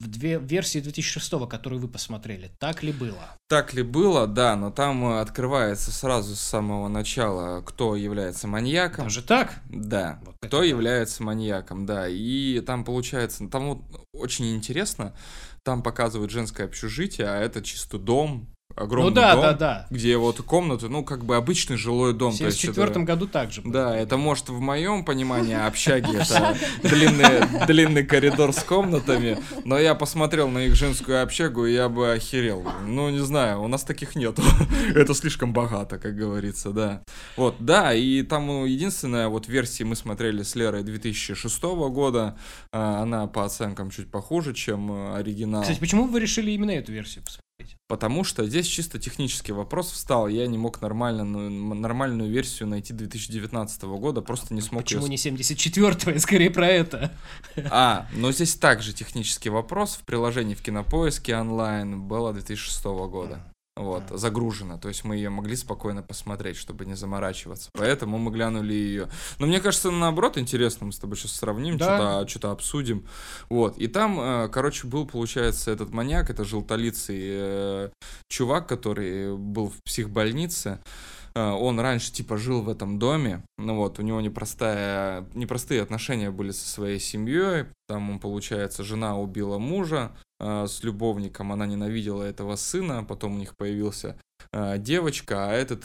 В две версии 2006, которую вы посмотрели, так ли было? Так ли было, да, но там э, открывается сразу с самого начала, кто является маньяком. Даже так? Да, Вот кто это да. является маньяком, да. И там получается, там вот очень интересно, там показывают женское общежитие, а это чисто дом, огромный ну да, дом, да, да. где вот комнаты, ну как бы обычный жилой В дом. то есть это- 74 году также. Да, это может в моем понимании общаги это длинный, длинный коридор с комнатами, но я посмотрел на их женскую общагу, и я бы охерел. Ну, не знаю, у нас таких нету. Это слишком богато, как говорится, да. Вот, да, и там ну, единственная вот версия мы смотрели с Лерой 2006 года, а, она по оценкам чуть похуже, чем э, оригинал. Кстати, почему вы решили именно эту версию посмотреть? Потому что здесь чисто технический вопрос встал, я не мог нормально, ну, нормальную версию найти 2019 года, просто не смог Почему её не 74 скорее про это? А, но здесь также технический вопрос. В приложении в Кинопоиске онлайн было 2006 года. Вот, А. загружена. То есть мы ее могли спокойно посмотреть, чтобы не заморачиваться. Поэтому мы глянули ее. Но мне кажется, наоборот, интересно. Мы с тобой сейчас сравним, Да. что-то, что-то обсудим. Вот. И там, э, короче, был, получается, этот маньяк, это желтолицый э, чувак, который был в психбольнице. Э, Он раньше типа жил в этом доме, ну вот, у него непростая, непростые отношения были со своей семьей, там, получается, жена убила мужа э, с любовником, она ненавидела этого сына, потом у них появился э, девочка, а этот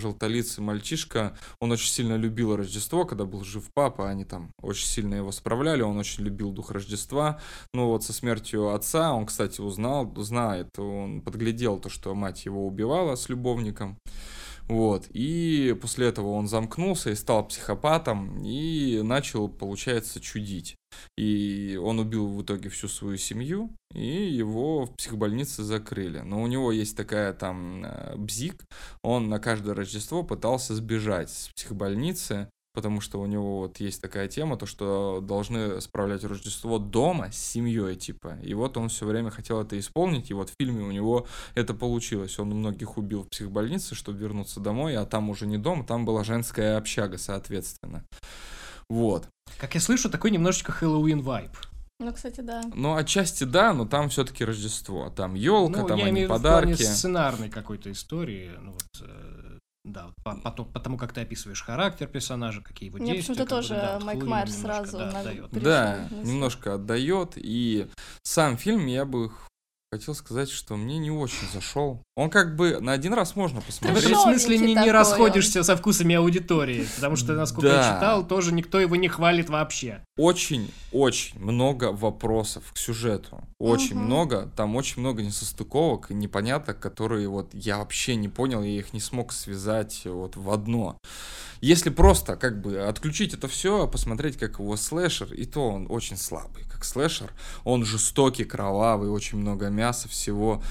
желтолицый мальчишка, он очень сильно любил Рождество, когда был жив папа, они там очень сильно его справляли, он очень любил дух Рождества, ну вот со смертью отца, он, кстати, узнал, знает, он подглядел то, что мать его убивала с любовником, вот, и после этого он замкнулся и стал психопатом, и начал, получается, чудить. И он убил в итоге всю свою семью, и его в психбольнице закрыли. Но у него есть такая там э, бзик, он на каждое Рождество пытался сбежать с психбольницы, потому что у него вот есть такая тема, то что должны справлять Рождество дома с семьей, типа. И вот он все время хотел это исполнить, и вот в фильме у него это получилось. Он многих убил в психбольнице, чтобы вернуться домой, а там уже не дом, там была женская общага, соответственно. Вот. Как я слышу, такой немножечко Хэллоуин вайб. Ну, кстати, да. Ну, отчасти да, но там все-таки Рождество. Там елка, Ну, там я они имею виду в плане подарки. сценарной какой-то истории. Ну, вот, э, да, по- потом- потому как ты описываешь характер персонажа, какие его Мне действия. почему-то как бы, тоже да, Майк немножко, сразу да, отдает. Да, немножко отдает. И сам фильм я бы хотел сказать, что мне не очень зашел. Он как бы на один раз можно Ты в посмотреть. этом смысле не, не расходишься со вкусами аудитории, потому что, насколько я Да. читал, тоже никто его не хвалит вообще. Очень-очень много вопросов к сюжету. Очень Мгм. много. Там очень много несостыковок и непоняток, которые вот я вообще не понял, я их не смог связать вот в одно. Если просто как бы отключить это все, посмотреть, как его слэшер, и то он очень слабый, как слэшер. Он жестокий, кровавый, очень много мяса, всего.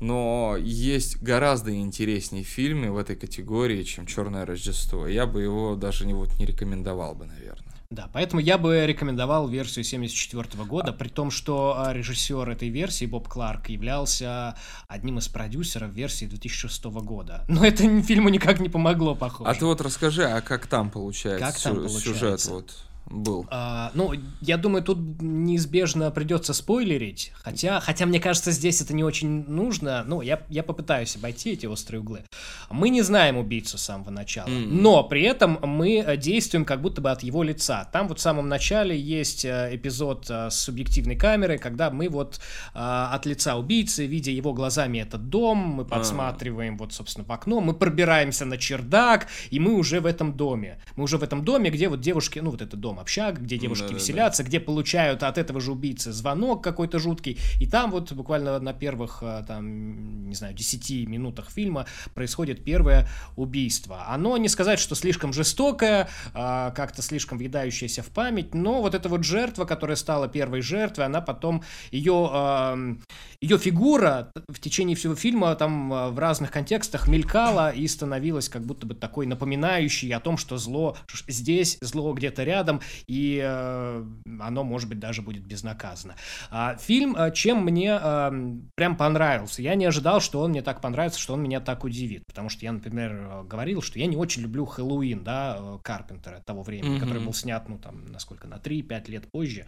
но есть гораздо интереснее фильмы в этой категории, чем Черное Рождество. Я бы его даже не, вот, не рекомендовал бы, наверное. Да, поэтому я бы рекомендовал версию 74 года, при том, что а, режиссер этой версии, Боб Кларк, являлся одним из продюсеров версии 2006 года. Но это фильму никак не помогло, похоже. А ты вот расскажи, а как там получается, как там получается? сюжет вот? Был. А, ну, я думаю, тут неизбежно придется спойлерить. Хотя, хотя мне кажется, здесь это не очень нужно. Ну, я, я попытаюсь обойти эти острые углы. Мы не знаем убийцу с самого начала. Mm. Но при этом мы э, действуем как будто бы от его лица. Там вот в самом начале есть э, эпизод э, с субъективной камерой, когда мы вот от лица убийцы, видя его глазами этот дом, мы подсматриваем mm. вот, собственно, в окно, мы пробираемся на чердак, и мы уже в этом доме. Мы уже в этом доме, где вот девушки, ну, вот этот дом общак, где девушки да, веселятся, да. где получают от этого же убийцы звонок какой-то жуткий, и там вот буквально на первых, э, там, не знаю, 10 минутах фильма происходит первое убийство. Оно не сказать, что слишком жестокое, а, как-то слишком въедающееся в память, но вот эта вот жертва, которая стала первой жертвой, она потом, ее, ее фигура в течение всего фильма там в разных контекстах мелькала и становилась как будто бы такой напоминающей о том, что зло здесь, зло где-то рядом, и э, оно, может быть, даже будет безнаказано. А, фильм, э, чем мне э, прям понравился, я не ожидал, что он мне так понравится, что он меня так удивит, потому что я, например, э, говорил, что я не очень люблю Хэллоуин, да, Карпентера того времени, mm-hmm. который был снят, ну, там, насколько, на 3-5 лет позже,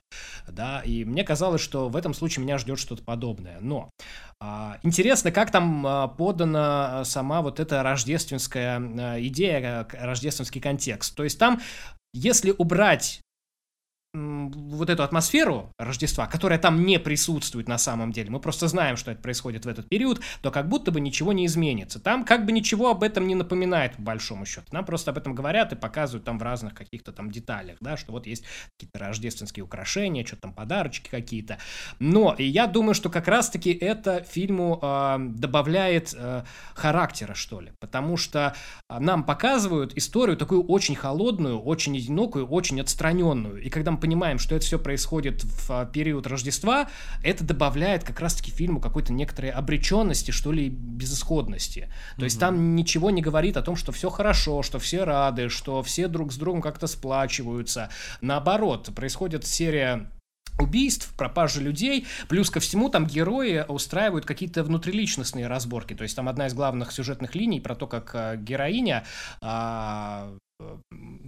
да, и мне казалось, что в этом случае меня ждет что-то подобное, но а, интересно, как там подана сама вот эта рождественская идея, рождественский контекст. То есть там если убрать вот эту атмосферу Рождества, которая там не присутствует на самом деле, мы просто знаем, что это происходит в этот период, то как будто бы ничего не изменится. Там как бы ничего об этом не напоминает, по большому счету. Нам просто об этом говорят и показывают там в разных каких-то там деталях, да, что вот есть какие-то рождественские украшения, что там подарочки какие-то. Но и я думаю, что как раз-таки это фильму э, добавляет э, характера, что ли, потому что нам показывают историю такую очень холодную, очень одинокую, очень отстраненную. И когда мы понимаем, что это все происходит в а, период Рождества, это добавляет как раз-таки фильму какой-то некоторой обреченности, что ли, безысходности. То mm-hmm. есть там ничего не говорит о том, что все хорошо, что все рады, что все друг с другом как-то сплачиваются. Наоборот, происходит серия убийств, пропажи людей, плюс ко всему там герои устраивают какие-то внутриличностные разборки, то есть там одна из главных сюжетных линий про то, как а, героиня а,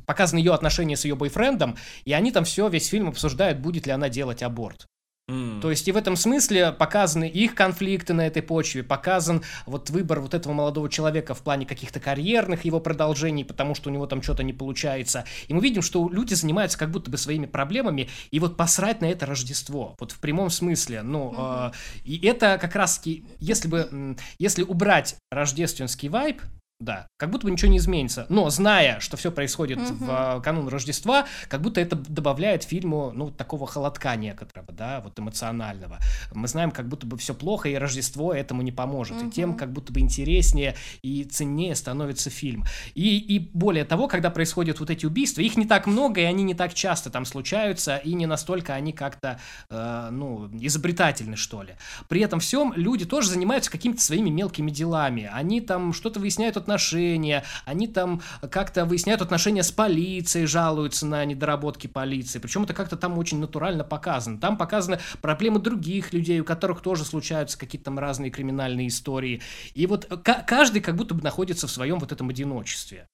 показаны ее отношения с ее бойфрендом, и они там все, весь фильм обсуждают, будет ли она делать аборт. Mm. То есть и в этом смысле показаны их конфликты на этой почве, показан вот выбор вот этого молодого человека в плане каких-то карьерных его продолжений, потому что у него там что-то не получается. И мы видим, что люди занимаются как будто бы своими проблемами, и вот посрать на это Рождество, вот в прямом смысле. Ну, mm-hmm. э, и это как раз-таки, если бы, если убрать рождественский вайб, да, как будто бы ничего не изменится. Но зная, что все происходит угу. в канун Рождества, как будто это добавляет фильму, ну, такого холодка некоторого, да, вот эмоционального. Мы знаем, как будто бы все плохо, и Рождество этому не поможет. Угу. И тем как будто бы интереснее и ценнее становится фильм. И, и более того, когда происходят вот эти убийства, их не так много, и они не так часто там случаются, и не настолько они как-то, э, ну, изобретательны, что ли. При этом всем люди тоже занимаются какими-то своими мелкими делами. Они там что-то выясняют отношения, они там как-то выясняют отношения с полицией, жалуются на недоработки полиции. Причем это как-то там очень натурально показано. Там показаны проблемы других людей, у которых тоже случаются какие-то там разные криминальные истории. И вот каждый как будто бы находится в своем вот этом одиночестве.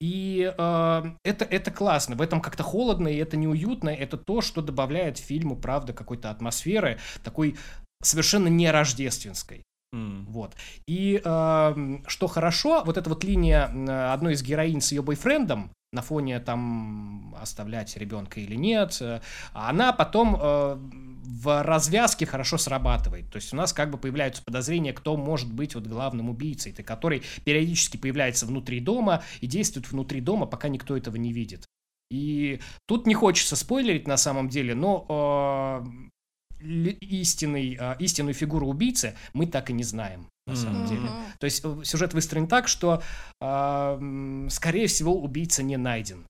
И э, это, это классно, в этом как-то холодно, и это неуютно, это то, что добавляет фильму, правда, какой-то атмосферы, такой совершенно не рождественской. Mm. Вот. И э, что хорошо, вот эта вот линия э, одной из героинь с ее бойфрендом, на фоне там оставлять ребенка или нет, э, она потом э, в развязке хорошо срабатывает. То есть у нас как бы появляются подозрения, кто может быть вот главным убийцей, который периодически появляется внутри дома и действует внутри дома, пока никто этого не видит. И тут не хочется спойлерить на самом деле, но э, истинный, а, истинную фигуру убийцы мы так и не знаем на самом mm-hmm. деле. То есть э, сюжет выстроен так, что, э, скорее всего, убийца не найден.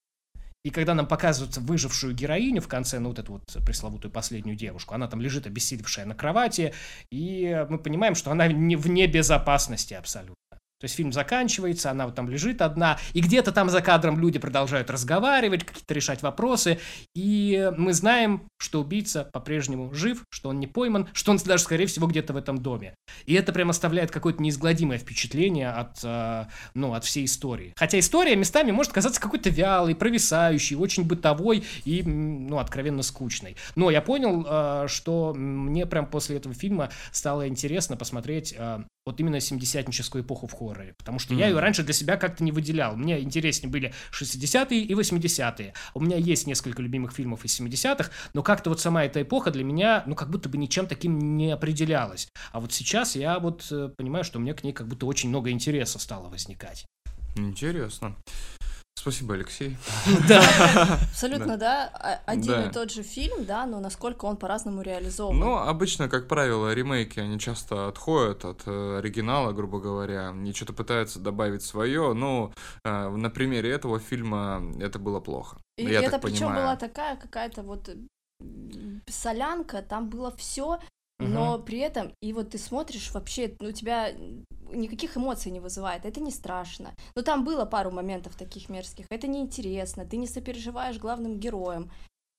И когда нам показывают выжившую героиню в конце, ну вот эту вот пресловутую последнюю девушку, она там лежит обессилевшая на кровати, и мы понимаем, что она не вне безопасности абсолютно. То есть фильм заканчивается, она вот там лежит одна, и где-то там за кадром люди продолжают разговаривать, какие-то решать вопросы, и мы знаем, что убийца по-прежнему жив, что он не пойман, что он даже, скорее всего, где-то в этом доме. И это прям оставляет какое-то неизгладимое впечатление от, э, ну, от всей истории. Хотя история местами может казаться какой-то вялой, провисающей, очень бытовой и, ну, откровенно скучной. Но я понял, э, что мне прям после этого фильма стало интересно посмотреть э, вот именно 70-ническую эпоху в хорроре, потому что mm. я ее раньше для себя как-то не выделял. Мне интереснее были 60-е и 80-е. У меня есть несколько любимых фильмов из 70-х, но как-то вот сама эта эпоха для меня, ну, как будто бы ничем таким не определялась. А вот сейчас я вот э, понимаю, что у меня к ней как будто очень много интереса стало возникать. Интересно. Спасибо, Алексей. Да. Абсолютно, да. Один и тот же фильм, да, но насколько он по-разному реализован. Ну, обычно, как правило, ремейки, они часто отходят от э, оригинала, грубо говоря, и что-то пытаются добавить свое. Ну, э, на примере этого фильма это было плохо. И это причем была такая какая-то вот солянка, там было все, но угу. при этом, и вот ты смотришь, вообще, ну, у тебя никаких эмоций не вызывает, это не страшно. Но там было пару моментов таких мерзких, это неинтересно, ты не сопереживаешь главным героем.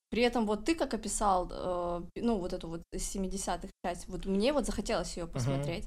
При этом вот ты как описал, э, ну, вот эту вот 70-х часть, вот мне вот захотелось ее посмотреть.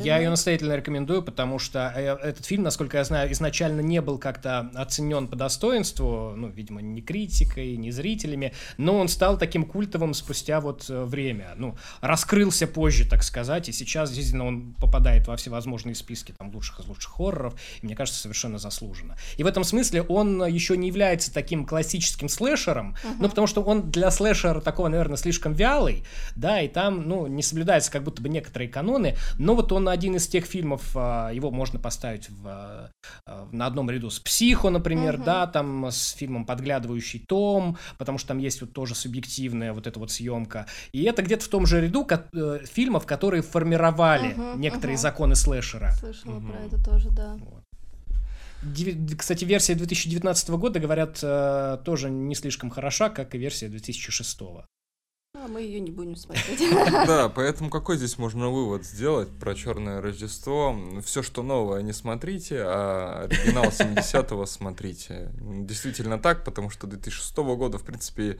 Я ее настоятельно рекомендую, потому что э, этот фильм, насколько я знаю, изначально не был как-то оценен по достоинству, ну, видимо, ни критикой, ни зрителями, но он стал таким культовым спустя вот э, время. Ну, раскрылся позже, так сказать, и сейчас действительно он попадает во всевозможные списки там лучших из лучших хорроров, и мне кажется, совершенно заслуженно. И в этом смысле он еще не является таким классическим слэшером, uh-huh. ну, потому что он для слэшера такого, наверное, слишком вялый, да, и там, ну, не соблюдаются как будто бы некоторые каноны, но вот вот он один из тех фильмов, а, его можно поставить в, а, на одном ряду с «Психо», например, угу. да, там с фильмом «Подглядывающий Том», потому что там есть вот тоже субъективная вот эта вот съемка. И это где-то в том же ряду э, фильмов, которые формировали угу, некоторые угу. законы слэшера. Слышала угу. про это тоже, да. Вот. Кстати, версия 2019 года, говорят, э, тоже не слишком хороша, как и версия 2006. А мы ее не будем смотреть. Да, поэтому какой здесь можно вывод сделать про Черное Рождество? Все, что новое, не смотрите, а оригинал 70-го смотрите. Действительно так, потому что 2006 года, в принципе,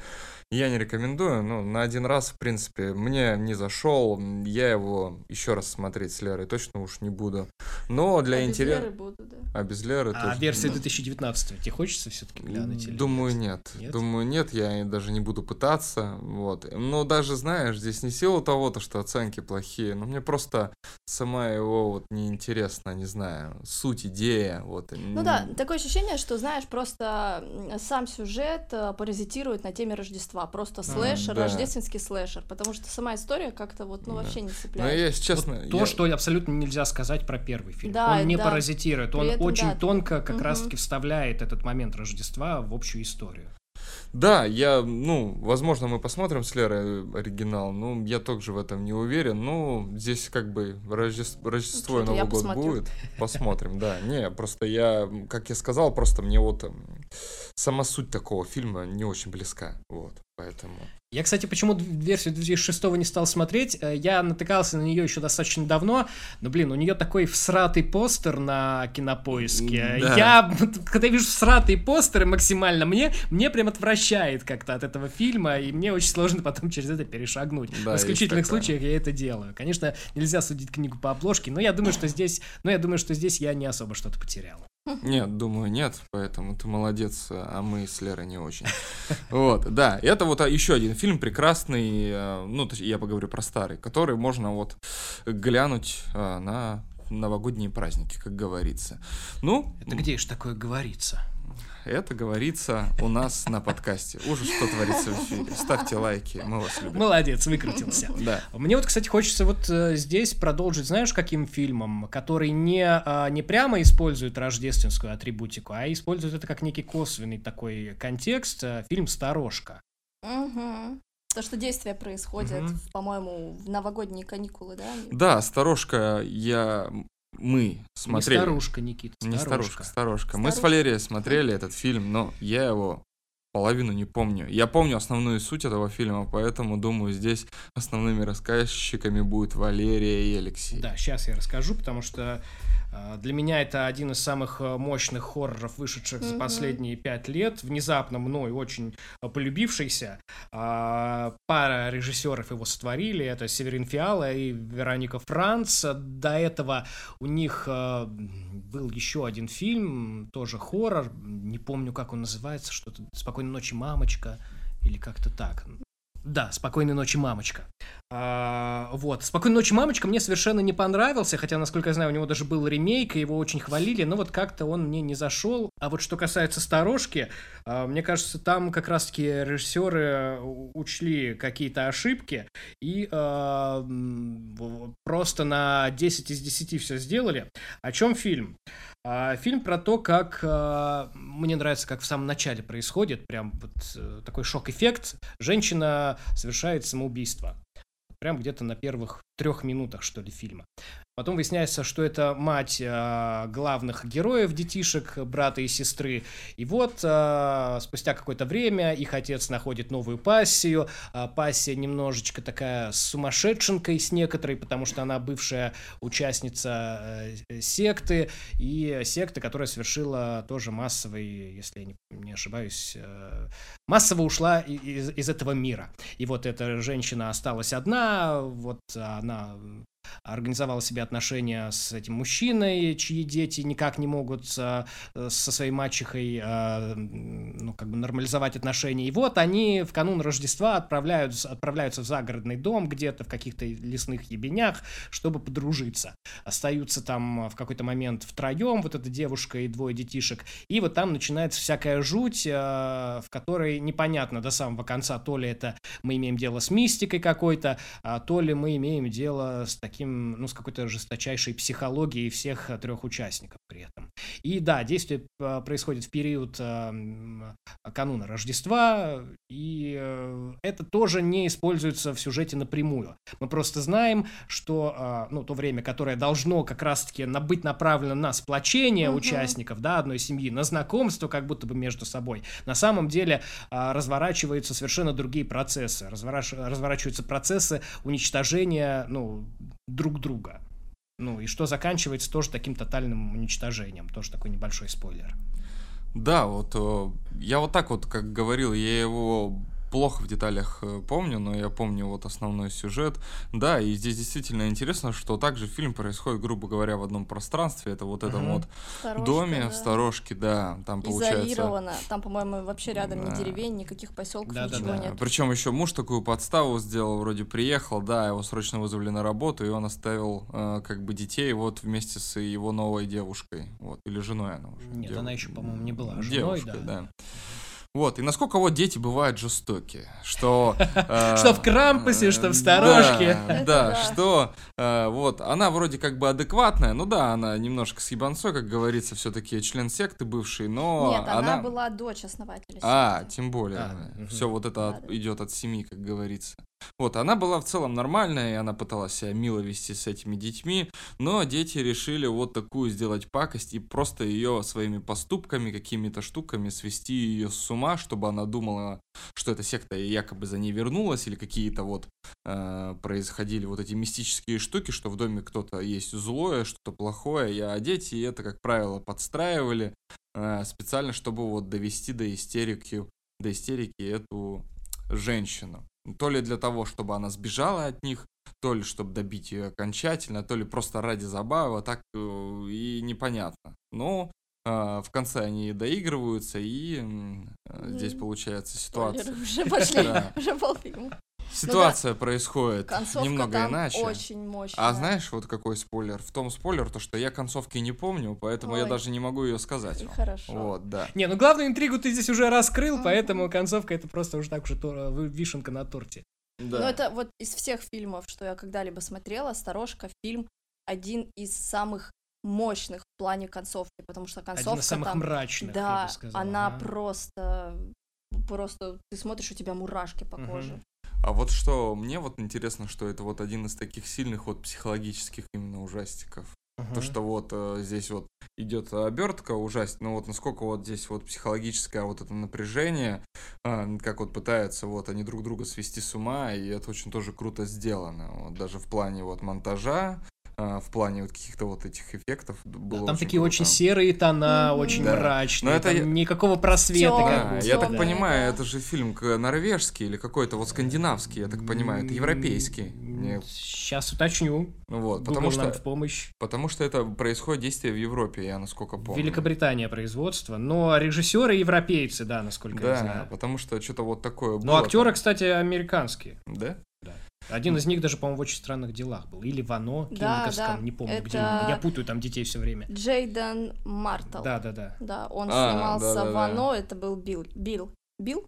я не рекомендую. Ну, на один раз, в принципе, мне не зашел. Я его еще раз смотреть с Лерой точно уж не буду. Но для а интереса... без Леры буду, да. А без Леры А точно... версия 2019 тебе хочется все-таки глянуть? Думаю, нет. нет. Думаю, нет, я даже не буду пытаться. Вот. Но даже, знаешь, здесь не сила того-то, что оценки плохие, но мне просто сама его вот неинтересна, не знаю, суть, идея, вот. Ну да, такое ощущение, что, знаешь, просто сам сюжет э, паразитирует на теме Рождества, просто слэшер, да. рождественский слэшер, потому что сама история как-то вот, ну, да. вообще не цепляет. Ну, если честно... Вот я... То, что абсолютно нельзя сказать про первый фильм. Да, он не да. паразитирует, он этом, очень да, тонко как угу. раз-таки вставляет этот момент Рождества в общую историю. Да, я, ну, возможно, мы посмотрим с Лерой оригинал, но я также в этом не уверен. Ну, здесь как бы Рождество, Рождество и Новый год посмотрю. будет. Посмотрим, да. Не, просто я, как я сказал, просто мне вот сама суть такого фильма не очень близка. Вот, поэтому... Я, кстати, почему версию 2006 не стал смотреть, э, я натыкался на нее еще достаточно давно, но, блин, у нее такой всратый постер на кинопоиске. Да. Я, когда вижу всратые постеры максимально, мне, мне прям отвращает как-то от этого фильма, и мне очень сложно потом через это перешагнуть. Да, В исключительных случаях я это делаю. Конечно, нельзя судить книгу по обложке, но я думаю, что здесь, но я думаю, что здесь я не особо что-то потерял. Нет, думаю, нет, поэтому ты молодец, а мы с Лерой не очень. Вот, да, это вот еще один фильм прекрасный, э, ну, я поговорю про старый, который можно вот глянуть э, на новогодние праздники, как говорится. Ну... Это где же такое говорится? Это говорится у нас на подкасте. Ужас, что творится в эфире. Ставьте лайки, мы вас любим. Молодец, выкрутился. Да. Мне вот, кстати, хочется вот э, здесь продолжить, знаешь, каким фильмом, который не, э, не прямо использует рождественскую атрибутику, а использует это как некий косвенный такой контекст. Э, фильм «Сторожка». Угу. То, что действие происходит, угу. по-моему, в новогодние каникулы, да? Да, «Сторожка» я мы смотрели... Не старушка, Никита, старушка. Не старушка, старушка. Мы с Валерией смотрели этот фильм, но я его половину не помню. Я помню основную суть этого фильма, поэтому думаю, здесь основными рассказчиками будут Валерия и Алексей. Да, сейчас я расскажу, потому что для меня это один из самых э, мощных хорроров, вышедших mm-hmm. за последние пять лет, внезапно мной очень полюбившийся. А, пара режиссеров его сотворили, это Северин Фиала и Вероника Франц. До этого у них э, был еще один фильм, тоже хоррор, не помню, как он называется, что-то «Спокойной ночи, мамочка» или как-то так. Да, «Спокойной ночи, мамочка». А, вот. «Спокойной ночи, мамочка» мне совершенно не понравился, хотя, насколько я знаю, у него даже был ремейк, и его очень хвалили, но вот как-то он мне не зашел. А вот что касается «Сторожки», а, мне кажется, там как раз-таки режиссеры учли какие-то ошибки и а, просто на 10 из 10 все сделали. О чем фильм? А, фильм про то, как а, мне нравится, как в самом начале происходит, прям вот э, такой шок-эффект. Женщина совершает самоубийство. Прям где-то на первых трех минутах, что ли, фильма. Потом выясняется, что это мать э, главных героев, детишек, брата и сестры. И вот э, спустя какое-то время их отец находит новую пассию. Э, пассия немножечко такая сумасшедшенкой с некоторой, потому что она бывшая участница э, секты. И секты, которая совершила тоже массовый, если я не, не ошибаюсь, э, массово ушла из, из этого мира. И вот эта женщина осталась одна, вот она организовала себе отношения с этим мужчиной, чьи дети никак не могут со, со своей мачехой э, ну, как бы нормализовать отношения. И вот они в канун Рождества отправляются, отправляются в загородный дом где-то в каких-то лесных ебенях, чтобы подружиться. Остаются там в какой-то момент втроем, вот эта девушка и двое детишек. И вот там начинается всякая жуть, э, в которой непонятно до самого конца, то ли это мы имеем дело с мистикой какой-то, а то ли мы имеем дело с таким таким, ну, с какой-то жесточайшей психологией всех э, трех участников при этом. И да, действие э, происходит в период э, кануна Рождества, и это тоже не используется в сюжете напрямую. Мы просто знаем, что, ну, то время, которое должно как раз-таки быть направлено на сплочение угу. участников, да, одной семьи, на знакомство как будто бы между собой, на самом деле разворачиваются совершенно другие процессы, разворачиваются процессы уничтожения, ну, друг друга. Ну и что заканчивается тоже таким тотальным уничтожением, тоже такой небольшой спойлер. Да, вот э, я вот так вот, как говорил, я его плохо в деталях э, помню, но я помню вот основной сюжет. Да, и здесь действительно интересно, что также фильм происходит, грубо говоря, в одном пространстве. Это вот этом вот Сторожка, доме, да. сторожке, да, там получается... Изолировано. Там, по-моему, вообще рядом да. ни деревень, никаких поселков, да, ничего да, да. нет. Причем еще муж такую подставу сделал, вроде приехал, да, его срочно вызвали на работу, и он оставил э, как бы детей вот вместе с его новой девушкой, вот, или женой она уже. Нет, Дев... она еще, по-моему, не была женой, Девушкой, да. да. Вот, и насколько вот дети бывают жестокие, что... Э, что в Крампусе, что в Сторожке. Да, что э, вот, она вроде как бы адекватная, ну да, она немножко с ебанцой, как говорится, все-таки член секты бывший, но Нет, она была дочь основателя А, тем более. Все вот это идет от семьи, как говорится. Вот, она была в целом нормальная, и она пыталась себя мило вести с этими детьми, но дети решили вот такую сделать пакость и просто ее своими поступками, какими-то штуками свести ее с ума, чтобы она думала, что эта секта якобы за ней вернулась, или какие-то вот э, происходили вот эти мистические штуки, что в доме кто-то есть злое, что-то плохое, а дети это, как правило, подстраивали э, специально, чтобы вот довести до истерики, до истерики эту женщину. То ли для того, чтобы она сбежала от них, то ли чтобы добить ее окончательно, то ли просто ради забавы, так э, и непонятно. Но э, в конце они доигрываются, и э, здесь получается ситуация. Уже пошли, уже полфильма. Ситуация ну, да. происходит немного там иначе. Очень мощная. А знаешь, вот какой спойлер? В том спойлер, то, что я концовки не помню, поэтому Ой. я даже не могу ее сказать. И хорошо. Вот, да. Не, ну главную интригу ты здесь уже раскрыл, mm-hmm. поэтому концовка это просто уже так уже вишенка на торте. Да. Ну это вот из всех фильмов, что я когда-либо смотрела, «Сторожка» фильм один из самых мощных в плане концовки, потому что концовка Один из самых там, мрачных, да, она а? просто, просто ты смотришь, у тебя мурашки по коже. Угу. А вот что, мне вот интересно, что это вот один из таких сильных вот психологических именно ужастиков. Uh-huh. То, что вот э, здесь вот идет обертка ужасно, но вот насколько вот здесь вот психологическое вот это напряжение, э, как вот пытаются вот они друг друга свести с ума, и это очень тоже круто сделано. Вот, даже в плане вот монтажа, в плане вот каких-то вот этих эффектов было да, Там очень такие круто. очень серые тона, mm-hmm. очень да. мрачные, Но это там никакого просвета. Как А, будто. я так да. понимаю, это же фильм норвежский или какой-то вот скандинавский, я так понимаю, это европейский. Не- Сейчас уточню. Ну вот, Google потому что, в помощь. потому что это происходит действие в Европе, я насколько помню. Великобритания производство, но режиссеры европейцы, да, насколько я Да, знаю. потому что что-то вот такое было. Но актеры, там. кстати, американские. Да? Один из них даже, по-моему, в очень странных делах был. Или в Оно, Да, Кинниковском, да. не помню, где. Это- Я путаю там детей все время. Джейден Мартл. Да, да, да. Да, он А, снимался да-да-да. в «Оно», это был Билл. Билл? Билл?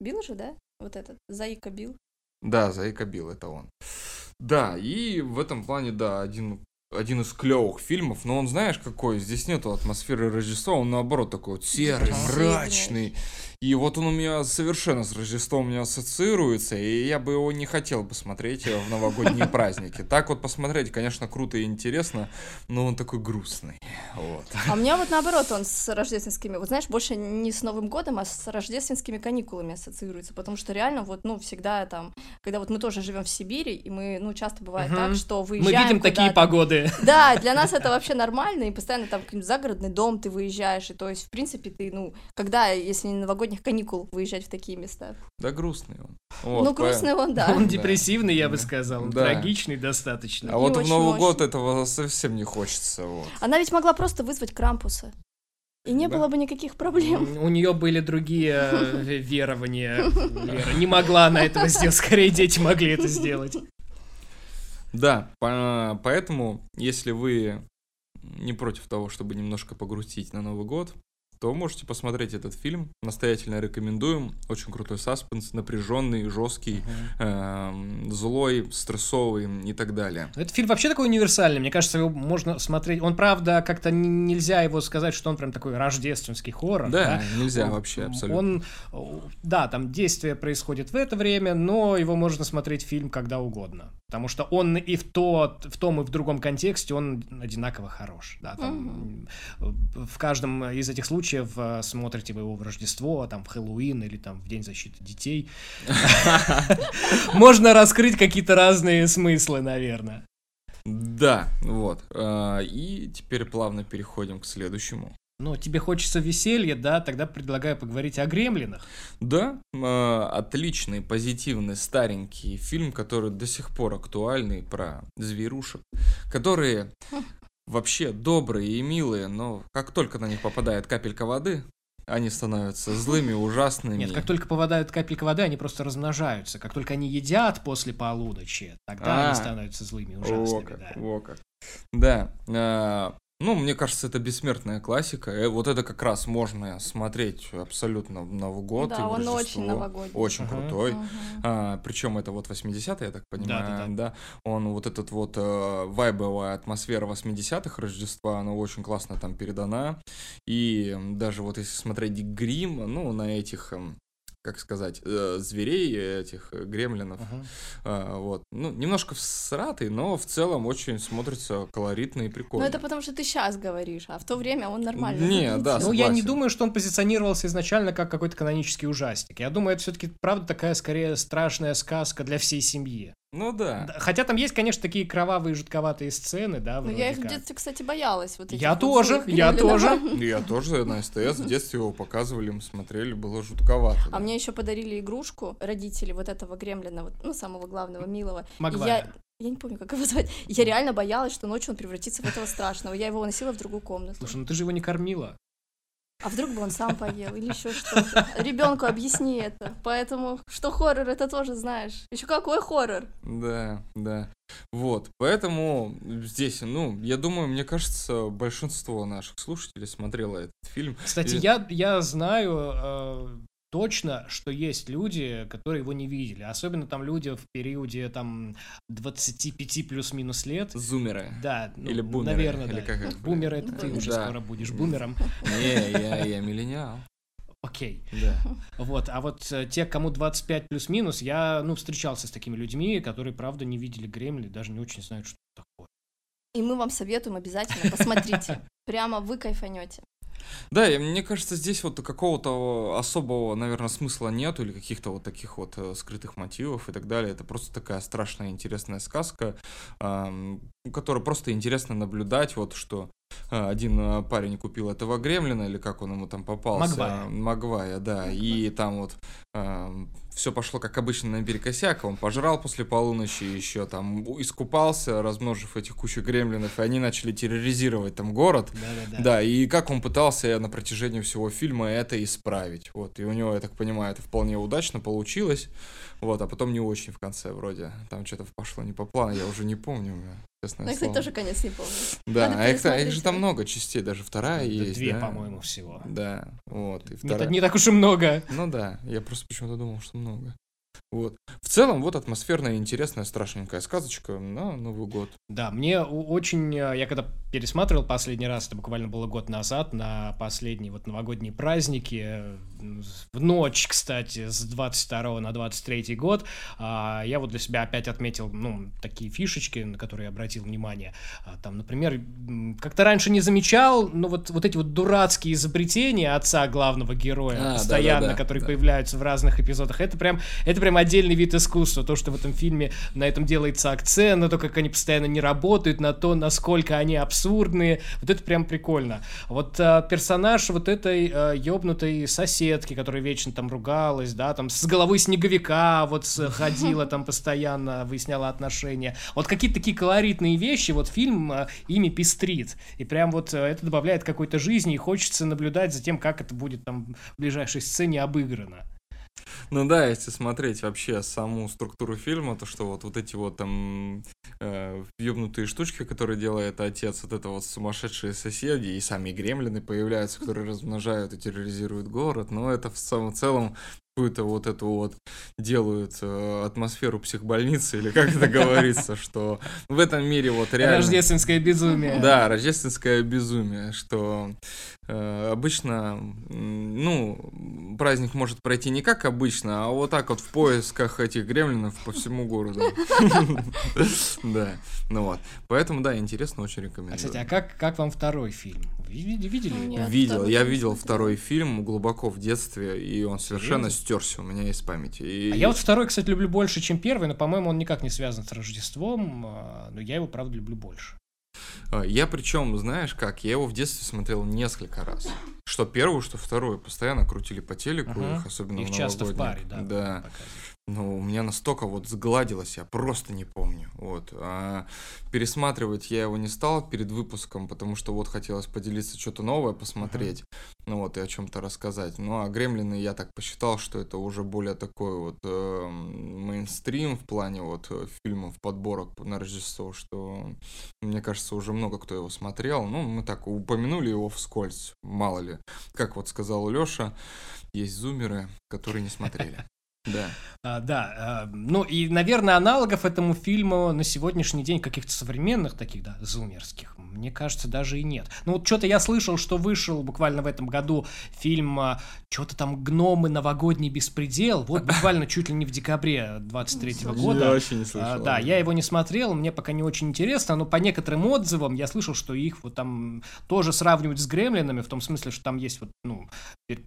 Билл же, да? Вот этот, Заика Билл. Да, Заика Билл, это он. Да, и в этом плане, да, один, один из клевых фильмов, но он, знаешь, какой, здесь нету атмосферы Рождества, он наоборот такой вот серый, мрачный. И вот он у меня совершенно с Рождеством у меня ассоциируется, и я бы его не хотел бы смотреть в новогодние праздники. Так вот посмотреть, конечно, круто и интересно, но он такой грустный. Вот. А у меня вот наоборот, он с рождественскими, вот знаешь, больше не с Новым годом, а с рождественскими каникулами ассоциируется, потому что реально вот, ну, всегда там, когда вот мы тоже живем в Сибири, и мы, ну, часто бывает Мгм. так, что Мы выезжаем видим такие погоды. Да, для нас это вообще нормально, и постоянно там какой-нибудь загородный дом ты выезжаешь, и то есть, в принципе, ты, ну, когда, если не новогодних каникул, выезжать в такие места? Да грустный он. Вот, ну, по- грустный он, да. Он депрессивный, я бы сказал. Да. Трагичный достаточно. А вот в Новый мощный. год этого совсем не хочется. Вот. Она ведь могла просто вызвать Крампуса. И не Да. было бы никаких проблем. У нее были другие э, верования. Не могла она этого сделать. Скорее, дети могли это сделать. Да, по- поэтому, если вы не против того, чтобы немножко погрустить на Новый год, то можете посмотреть этот фильм. Настоятельно рекомендуем. Очень крутой саспенс, напряженный, жесткий, эм, злой, стрессовый и так далее. Этот фильм вообще такой универсальный. Мне кажется, его можно смотреть. Он, правда, как-то н- нельзя его сказать, что он прям такой рождественский хоррор. Да, нельзя Он- вообще абсолютно. Он, да, там действие происходит в это время, но его можно смотреть фильм когда угодно. Потому что он и в, тот, в том, и в другом контексте он одинаково хорош. Да, там, В каждом из этих случаев э, смотрите вы его в Рождество, там, в Хэллоуин или там в День защиты детей. Можно раскрыть какие-то разные смыслы, наверное. Да, вот. А, И теперь плавно переходим к следующему. Ну, тебе хочется веселья, да? Тогда предлагаю поговорить о гремлинах. Да, э, отличный, позитивный, старенький фильм, который до сих пор актуальный про зверушек, которые вообще добрые и милые, но как только на них попадает капелька воды, они становятся злыми, ужасными. Нет, как только попадают капелька воды, они просто размножаются. Как только они едят после полуночи, тогда А. они становятся злыми, ужасными, как, да. во как. Да, э, ну, мне кажется, это бесмертная классика. Э, Вот это как раз можно смотреть абсолютно в Новый год. и Да, в он очень Рождество. новогодний. Очень Ага. крутой. Мгм. А, причем это вот 80-е, я так понимаю, Да-да-да. да. Он вот этот вот э, вайбовая атмосфера 80-х Рождества, она очень классно там передана. И даже вот если смотреть грим, ну, на этих, эм, как сказать, э, зверей, этих э, гремлинов, Ага. а, вот, ну, немножко всратый, но в целом очень смотрится колоритно и Ну, прикольно. это потому что ты сейчас говоришь, а в то время он нормально. Не, да, Ну, я не думаю, что он позиционировался изначально как какой-то канонический ужастик. Я думаю, это все-таки, правда, такая скорее страшная сказка для всей семьи. Ну да. Хотя там есть, конечно, такие кровавые, жутковатые сцены, да, Ну, вроде я их в детстве, кстати, боялась. Вот этих Я вот тоже, я тоже. Я тоже на СТС в детстве его показывали, мы смотрели, было жутковато. А да. мне еще подарили игрушку родители вот этого гремлина, вот, ну, самого главного, милого. Я, я не помню, как его звать. Я реально боялась, что ночью он превратится в этого страшного. Я его носила в другую комнату. Слушай, ну ты же его не кормила. А вдруг бы он сам поел или еще что-то. Ребенку объясни это. Поэтому, что хоррор, это тоже знаешь. Еще какой хоррор? Да, да. Вот, поэтому здесь, ну, я думаю, мне кажется, большинство наших слушателей смотрело этот фильм. Кстати, И- я, я знаю э, точно, что есть люди, которые его не видели. Особенно там люди в периоде там 25 плюс-минус лет. Зумеры. Да, ну, Или бумеры, наверное, или да. как их, Бумеры, это ты уже Да. скоро будешь бумером. Не, я, я миллениал. Окей. Да. Вот, а вот э, те, кому 25 плюс-минус, я, ну, встречался с такими людьми, которые, правда, не видели Гремли, даже не очень знают, что это такое. И мы вам советуем обязательно, посмотрите. Прямо вы кайфанете. Да, и мне кажется, здесь вот какого-то особого, наверное, смысла нету или каких-то вот таких вот э, скрытых мотивов и так далее. Это просто такая страшная интересная сказка, которую просто интересно наблюдать, вот что э, один э, парень купил этого гремлина, или как он ему там попался. Магвая. Магвая, да. И там вот э, все пошло как обычно наперекосяк. Он пожрал после полуночи, еще там искупался, размножив этих кучу гремлинов, и они начали терроризировать там город. Да-да-да. Да, и как он пытался на протяжении всего фильма это исправить. Вот, и у него, я так понимаю, это вполне удачно получилось. Вот, а потом не очень в конце вроде. Там что-то пошло не по плану, я уже не помню. Честное Ну, я, кстати, слово. тоже конец не помню. Да, Надо а их, их же там много частей, даже вторая Да есть. Две, да? по-моему, всего. Да, вот. И Не, вторая... не так уж и много. Ну да, я просто почему-то думал, что много. Вот. В целом, вот атмосферная, интересная, страшненькая сказочка на Новый год. Да, мне очень... э, Я когда пересматривал последний раз, это буквально было год назад, на последние вот новогодние праздники, э, в ночь, кстати, с 22 на 23 год, а, я вот для себя опять отметил, ну, такие фишечки, на которые я обратил внимание. А, Там, например, как-то раньше не замечал, но вот, вот эти вот дурацкие изобретения отца главного героя, А, постоянно, да-да-да, которые да. появляются в разных эпизодах, это прям, это прям отдельный вид искусства, то, что в этом фильме на этом делается акцент, на то, как они постоянно не работают, на то, насколько они абсурдные, вот это прям прикольно. Вот а, персонаж вот этой а, ёбнутой соседки, которая вечно там ругалась, да, там с головой снеговика вот ходила там постоянно, выясняла отношения. Вот какие-то такие колоритные вещи, вот фильм а, ими пестрит, и прям вот а, это добавляет какой-то жизни, и хочется наблюдать за тем, как это будет там в ближайшей сцене обыграно. Ну да, если смотреть вообще саму структуру фильма, то что вот, вот эти вот там э, штучки, которые делает отец, вот это вот сумасшедшие соседи и сами гремлины появляются, которые размножают и терроризируют город, но это в самом целом какую-то вот эту вот делают э, атмосферу психбольницы, или как это говорится, что в этом мире вот реально... Рождественское безумие. Да, рождественское безумие, что обычно, м, ну, праздник может пройти не как обычно, а вот так вот в поисках этих гремлинов по всему городу. Да, ну вот. Поэтому, да, интересно, очень А, рекомендую. кстати, а как, как вам второй фильм? Видели? Видел, я видел второй фильм глубоко в детстве, и он совершенно стерся у меня из памяти. А я вот второй, кстати, люблю больше, чем первый, но, по-моему, он никак не связан с Рождеством, а, но я его, правда, люблю больше. А, Я причем, знаешь как, я его в детстве смотрел несколько раз. Что первую, что вторую. Постоянно крутили по телеку Ага. их, особенно Их в часто в паре, да. Да. показывают. Ну, у меня настолько вот сгладилось, я просто не помню. Вот. А пересматривать я его не стал перед выпуском, потому что вот хотелось поделиться, что-то новое посмотреть, ну вот, и о чем-то рассказать. Ну, а Гремлины я так посчитал, что это уже более такой вот э, мейнстрим в плане вот э, фильмов, подборок на Рождество, что, мне кажется, уже много кто его смотрел. Ну, мы так упомянули его вскользь, мало ли. Как вот сказал Леша, есть зумеры, которые не смотрели. Да. А, да, а, ну и, наверное, аналогов этому фильму на сегодняшний день каких-то современных таких, да, зумерских, мне кажется, даже и нет. Ну вот что-то я слышал, что вышел буквально в этом году фильм что-то там «Гномы. Новогодний беспредел», вот буквально чуть ли не в декабре 23 Я года. вообще не А, слышал. да, об я его не смотрел, мне пока не очень интересно, но по некоторым отзывам я слышал, что их вот там тоже сравнивают с гремлинами, в том смысле, что там есть вот, ну,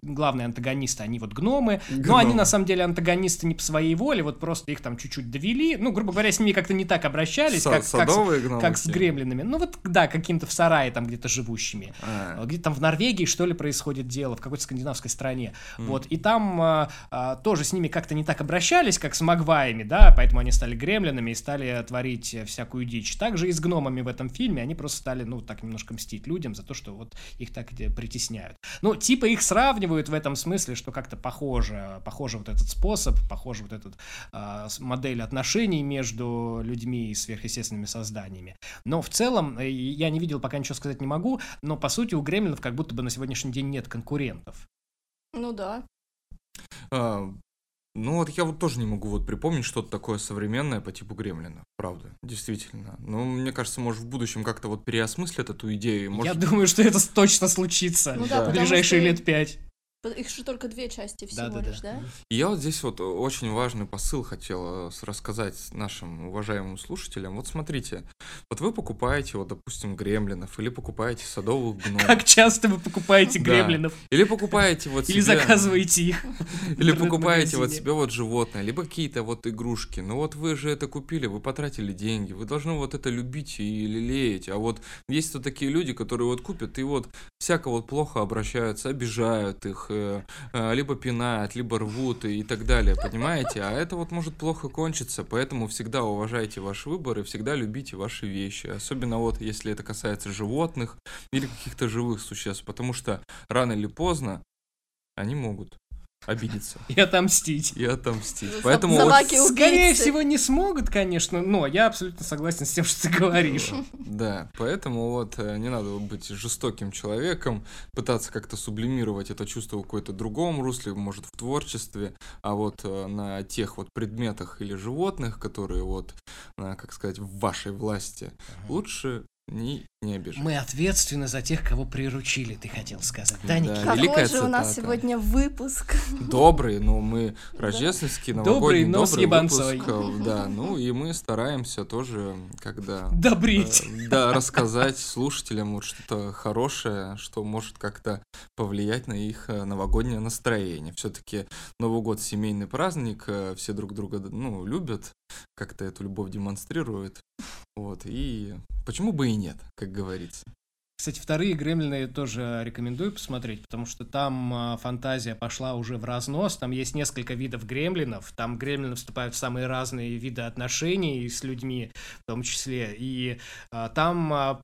главные антагонисты, они вот гномы, но они на самом деле антагонисты не по своей воле, вот просто их там чуть-чуть довели, ну, грубо говоря, с ними как-то не так обращались, Са- как, как, с, как с гремлинами. Ну вот, да, каким-то в сарае там где-то живущими. А, А, Где-то там в Норвегии, что ли, происходит дело, в какой-то скандинавской стране. М. Вот, и там а, а, тоже с ними как-то не так обращались, как с магваями, да, поэтому они стали гремлинами и стали творить всякую дичь. Также и с гномами в этом фильме, они просто стали, ну, так немножко мстить людям за то, что вот их так притесняют. Ну, типа их сравнивают в этом смысле, что как-то похоже, похоже вот этот способ, похоже вот этот с- модель отношений между людьми и сверхъестественными созданиями. Но в целом, э, я не видел, пока ничего сказать не могу, но по сути у гремлинов как будто бы на сегодняшний день нет конкурентов. Ну да. а, ну вот я вот тоже не могу вот припомнить что-то такое современное по типу Гремлина, правда, действительно. Ну, мне кажется, может в будущем как-то вот переосмыслят эту идею. Может... Я думаю, что это точно случится Ну да, в ближайшие что- лет пять. Их же только две части всего Да-да-да. лишь, да? И я вот здесь вот очень важный посыл хотел э, с- рассказать нашим уважаемым слушателям. Вот смотрите, вот вы покупаете, вот, допустим, гремлинов, или покупаете садовых гномов, Как часто вы покупаете Да. гремлинов? или покупаете вот Или себе- заказываете их? Или покупаете вот себе вот животное, либо какие-то вот игрушки. Ну вот вы же это купили, вы потратили деньги, вы должны вот это любить и лелеять. А вот есть вот такие люди, которые вот купят и вот всяко вот плохо обращаются, обижают их, либо пинают, либо рвут и так далее, понимаете? А это вот может плохо кончиться, поэтому всегда уважайте ваш выбор и всегда любите ваши вещи. Особенно вот если это касается животных или каких-то живых существ, потому что рано или поздно они могут обидеться И отомстить. и отомстить. Поэтому собаки вот- Скорее всего, не смогут, конечно, но я абсолютно согласен с тем, что ты говоришь. Да, поэтому вот э, не надо быть жестоким человеком, пытаться как-то сублимировать это чувство в какой-то другом русле, может, в творчестве, а вот э, на тех вот предметах или животных, которые вот, э, как сказать, в вашей власти, лучше не, не обижать. Мы ответственны за тех, кого приручили, ты хотел сказать. Да, Да. Никита? Какой великая же у нас цитата. сегодня выпуск? Добрый, но мы рождественский, Добрый, новогодний, но с добрый ебанцой. выпуск, э, да, ну и мы стараемся тоже, когда Добрить. Э, Да, рассказать слушателям вот что-то хорошее, что может как-то повлиять на их э, новогоднее настроение. Все-таки Новый год семейный праздник, э, все друг друга ну, любят, как-то эту любовь демонстрируют. Вот, и почему бы и нет, как говорится. Кстати, вторые гремлины тоже рекомендую посмотреть, потому что там а, фантазия пошла уже в разнос. Там есть несколько видов гремлинов. Там гремлины вступают в самые разные виды отношений с людьми, в том числе. И а, там а,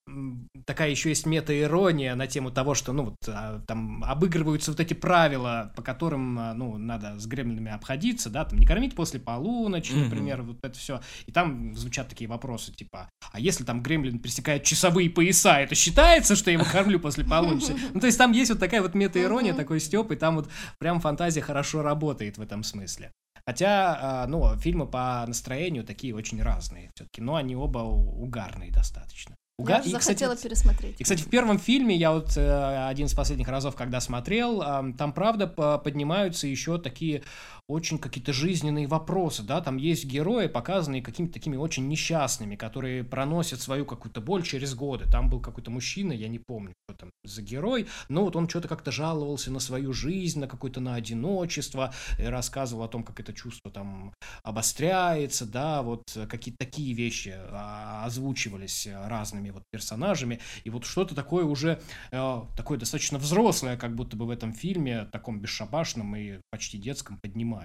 такая еще есть мета-ирония на тему того, что ну вот а, там обыгрываются вот эти правила, по которым а, ну надо с гремлинами обходиться, да, там не кормить после полуночи, Мгм. например, вот это все. И там звучат такие вопросы типа, а если там гремлин пересекает часовые пояса, это считается, что я его кормлю после полуночи? Ну, то есть там есть вот такая вот мета-ирония, такой степ, и там вот прям фантазия хорошо работает в этом смысле. Хотя, а, ну, фильмы по настроению такие очень разные все-таки, но они оба угарные достаточно. Я Уга- уже и, кстати, захотела пересмотреть. и, кстати, в первом фильме, я вот э, один из последних разов, когда смотрел, ам, там, правда, по- поднимаются еще такие очень какие-то жизненные вопросы, да, там есть герои, показанные какими-то такими очень несчастными, которые проносят свою какую-то боль через годы. Там был какой-то мужчина, я не помню, кто там за герой, но вот он что-то как-то жаловался на свою жизнь, на какое-то на одиночество, и рассказывал о том, как это чувство там обостряется, да, вот э, какие-то такие вещи а, озвучивались э, разными вот персонажами, и вот что-то такое уже, э, такое достаточно взрослое, как будто бы в этом фильме, таком бесшабашном и почти детском, поднимается.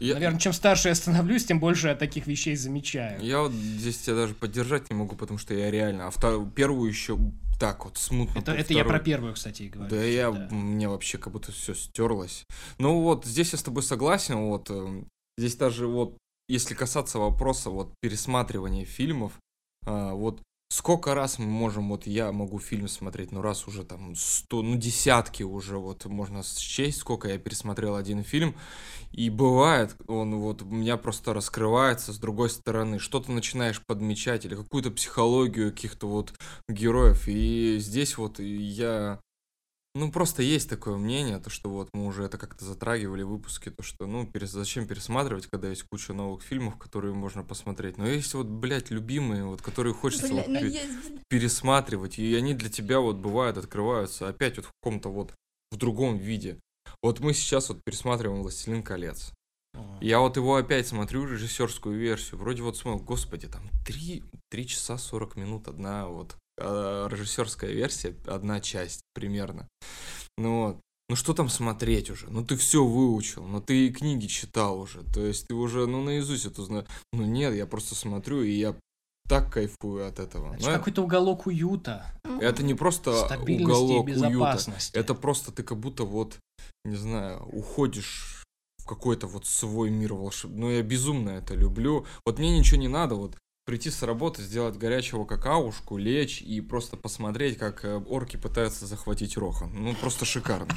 Я, Наверное, чем старше я становлюсь, тем больше я таких вещей замечаю. я вот здесь тебя даже поддержать не могу, потому что я реально, а вторую, первую еще так вот смутно. Это, это я про первую, кстати, и говорю. Да я, Да. мне вообще как будто все стерлось. Ну вот, здесь я с тобой согласен, вот, эм, здесь даже вот, если касаться вопроса вот пересматривания фильмов, а, вот сколько раз мы можем, вот я могу фильм смотреть, ну раз уже там сто, ну десятки уже, вот можно счесть, сколько я пересмотрел один фильм, и бывает, он вот у меня просто раскрывается с другой стороны, что-то начинаешь подмечать или какую-то психологию каких-то вот героев, и здесь вот я ну, просто есть такое мнение, то, что вот мы уже это как-то затрагивали в выпуске, то, что, ну, перес- зачем пересматривать, когда есть куча новых фильмов, которые можно посмотреть. Но есть вот, блядь, любимые, вот, которые хочется Бля, вот ну пе- есть, пересматривать, и они для тебя вот бывают, открываются опять вот в каком-то вот, в другом виде. Вот мы сейчас вот пересматриваем «Властелин колец». Я вот его опять смотрю, режиссерскую версию. Вроде вот смотрю, господи, там 3, 3 часа 40 минут одна вот а, режиссерская версия, одна часть примерно. Ну вот. Ну что там смотреть уже? Ну ты все выучил, ну ты и книги читал уже. То есть ты уже, ну наизусть это знаешь. Ну нет, я просто смотрю, и я так кайфую от этого. Это Ну, какой-то уголок уюта, это не просто уголок уюта. Это просто ты как будто вот, не знаю, уходишь в какой-то вот свой мир волшебный. Ну, я безумно это люблю. Вот мне ничего не надо, вот прийти с работы, сделать горячего какаушку, лечь и просто посмотреть, как э, орки пытаются захватить Рохан. Ну, просто шикарно.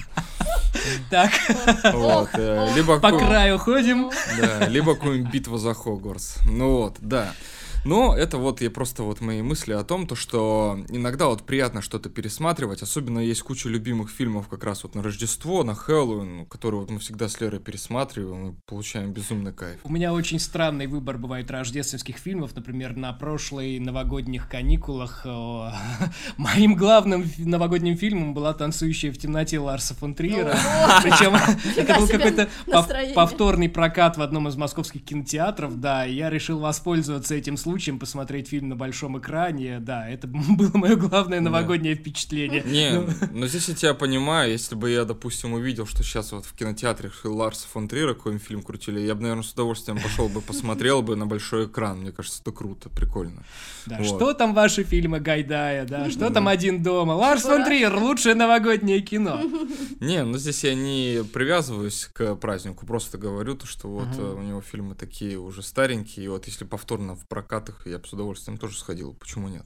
Так, Вот. э, Либо по краю ходим. да, либо какую-нибудь битва за Хогвартс. Ну вот, да. Но это вот я просто вот мои мысли о том, то что иногда вот приятно что-то пересматривать, особенно есть куча любимых фильмов как раз вот на Рождество, на Хэллоуин, которые вот мы всегда с Лерой пересматриваем и получаем безумный кайф. У меня очень странный выбор бывает рождественских фильмов, например, на прошлой новогодних каникулах моим главным новогодним фильмом была «Танцующая в темноте» Ларса фон Триера. Причем это был какой-то повторный прокат в одном из московских кинотеатров, да, и я решил воспользоваться этим случаем, посмотреть фильм на большом экране, да, это было мое главное новогоднее впечатление. Не, ну. но здесь я тебя понимаю, если бы я, допустим, увидел, что сейчас вот в кинотеатре Ларса фон Триера какой-нибудь фильм крутили, я бы, наверное, с удовольствием пошел бы, посмотрел бы на большой экран, мне кажется, это круто, прикольно. Да, что там ваши фильмы Гайдая, да, что там «Один дома», Ларс фон Триер, лучшее новогоднее кино. Не, ну здесь я не привязываюсь к празднику, просто говорю то, что вот у него фильмы такие уже старенькие, и вот если повторно в прокатах, я бы с удовольствием тоже сходил, почему нет?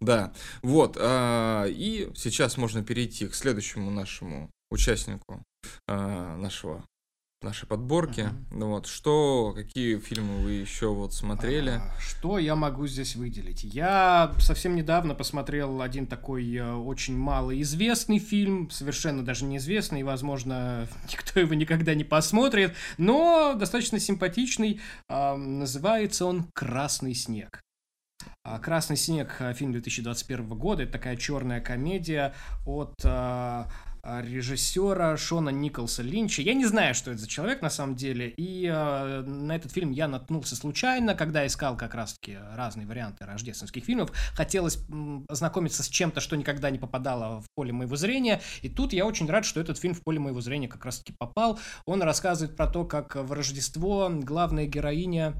Да, вот, а, и сейчас можно перейти к следующему нашему участнику а, нашего нашей подборки. Uh-huh. Вот что, какие фильмы вы еще вот смотрели? А, что я могу здесь выделить? Я совсем недавно посмотрел один такой э, очень малоизвестный фильм, совершенно даже неизвестный, возможно, никто его никогда не посмотрит, но достаточно симпатичный. Э, называется он "Красный снег". А, «Красный снег» — фильм 2021 года. Это такая черная комедия от э, режиссера Шона Николса Линча. Я не знаю, что это за человек на самом деле, и э, на этот фильм я наткнулся случайно, когда искал как раз-таки разные варианты рождественских фильмов. Хотелось ознакомиться с чем-то, что никогда не попадало в поле моего зрения, и тут я очень рад, что этот фильм в поле моего зрения как раз-таки попал. Он рассказывает про то, как в Рождество главная героиня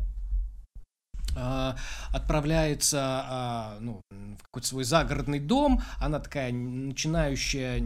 отправляется а, ну, в какой-то свой загородный дом. Она такая начинающая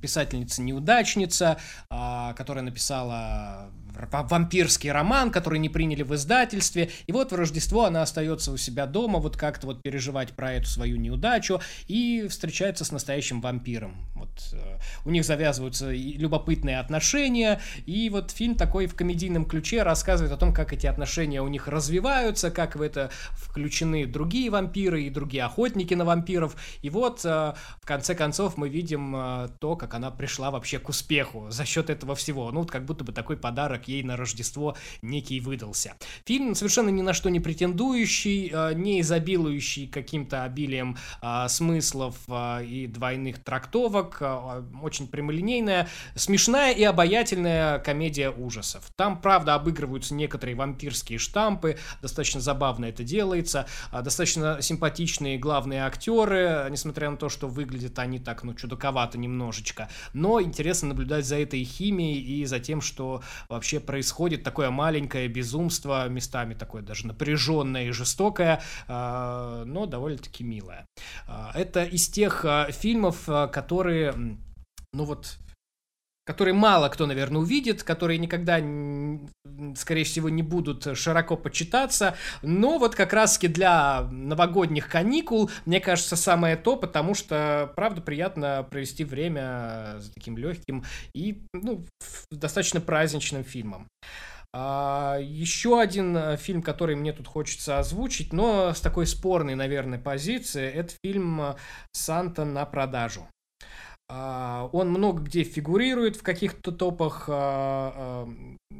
писательница-неудачница, а, которая написала вампирский роман, который не приняли в издательстве. И вот в Рождество она остается у себя дома, вот как-то вот переживать про эту свою неудачу и встречается с настоящим вампиром. Вот э, у них завязываются любопытные отношения, и вот фильм такой в комедийном ключе рассказывает о том, как эти отношения у них развиваются, как в это включены другие вампиры и другие охотники на вампиров. И вот э, в конце концов мы видим э, то, как она пришла вообще к успеху за счет этого всего. Ну, вот как будто бы такой подарок ей на Рождество некий выдался. Фильм совершенно ни на что не претендующий, э, не изобилующий каким-то обилием э, смыслов э, и двойных трактовок, очень прямолинейная, смешная и обаятельная комедия ужасов. Там, правда, обыгрываются некоторые вампирские штампы, достаточно забавно это делается, достаточно симпатичные главные актеры, несмотря на то, что выглядят они так, ну, чудаковато немножечко, но интересно наблюдать за этой химией и за тем, что вообще вообще происходит такое маленькое безумство, местами такое даже напряженное и жестокое, а, но довольно-таки милое. А, это из тех а, фильмов, которые, ну вот, которые мало кто, наверное, увидит, которые никогда, скорее всего, не будут широко почитаться, но вот как раз-таки для новогодних каникул, мне кажется, самое то, потому что, правда, приятно провести время с таким легким и, ну, достаточно праздничным фильмом. А, еще один э, фильм, который мне тут хочется озвучить, но с такой спорной, наверное, позиции, это фильм «Санта на продажу». А, он много где фигурирует в каких-то топах. А, а,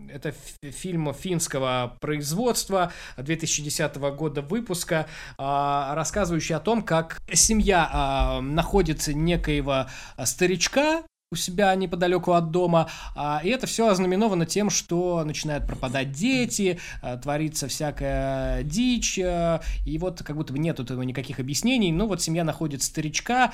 это фильм финского производства 2010 года выпуска, рассказывающий о том, как семья находит некоего старичка, у себя неподалеку от дома. А, и это все ознаменовано тем, что начинают пропадать дети, а, творится всякая дичь, а, и вот как будто бы нет этого никаких объяснений. Но вот семья находит старичка,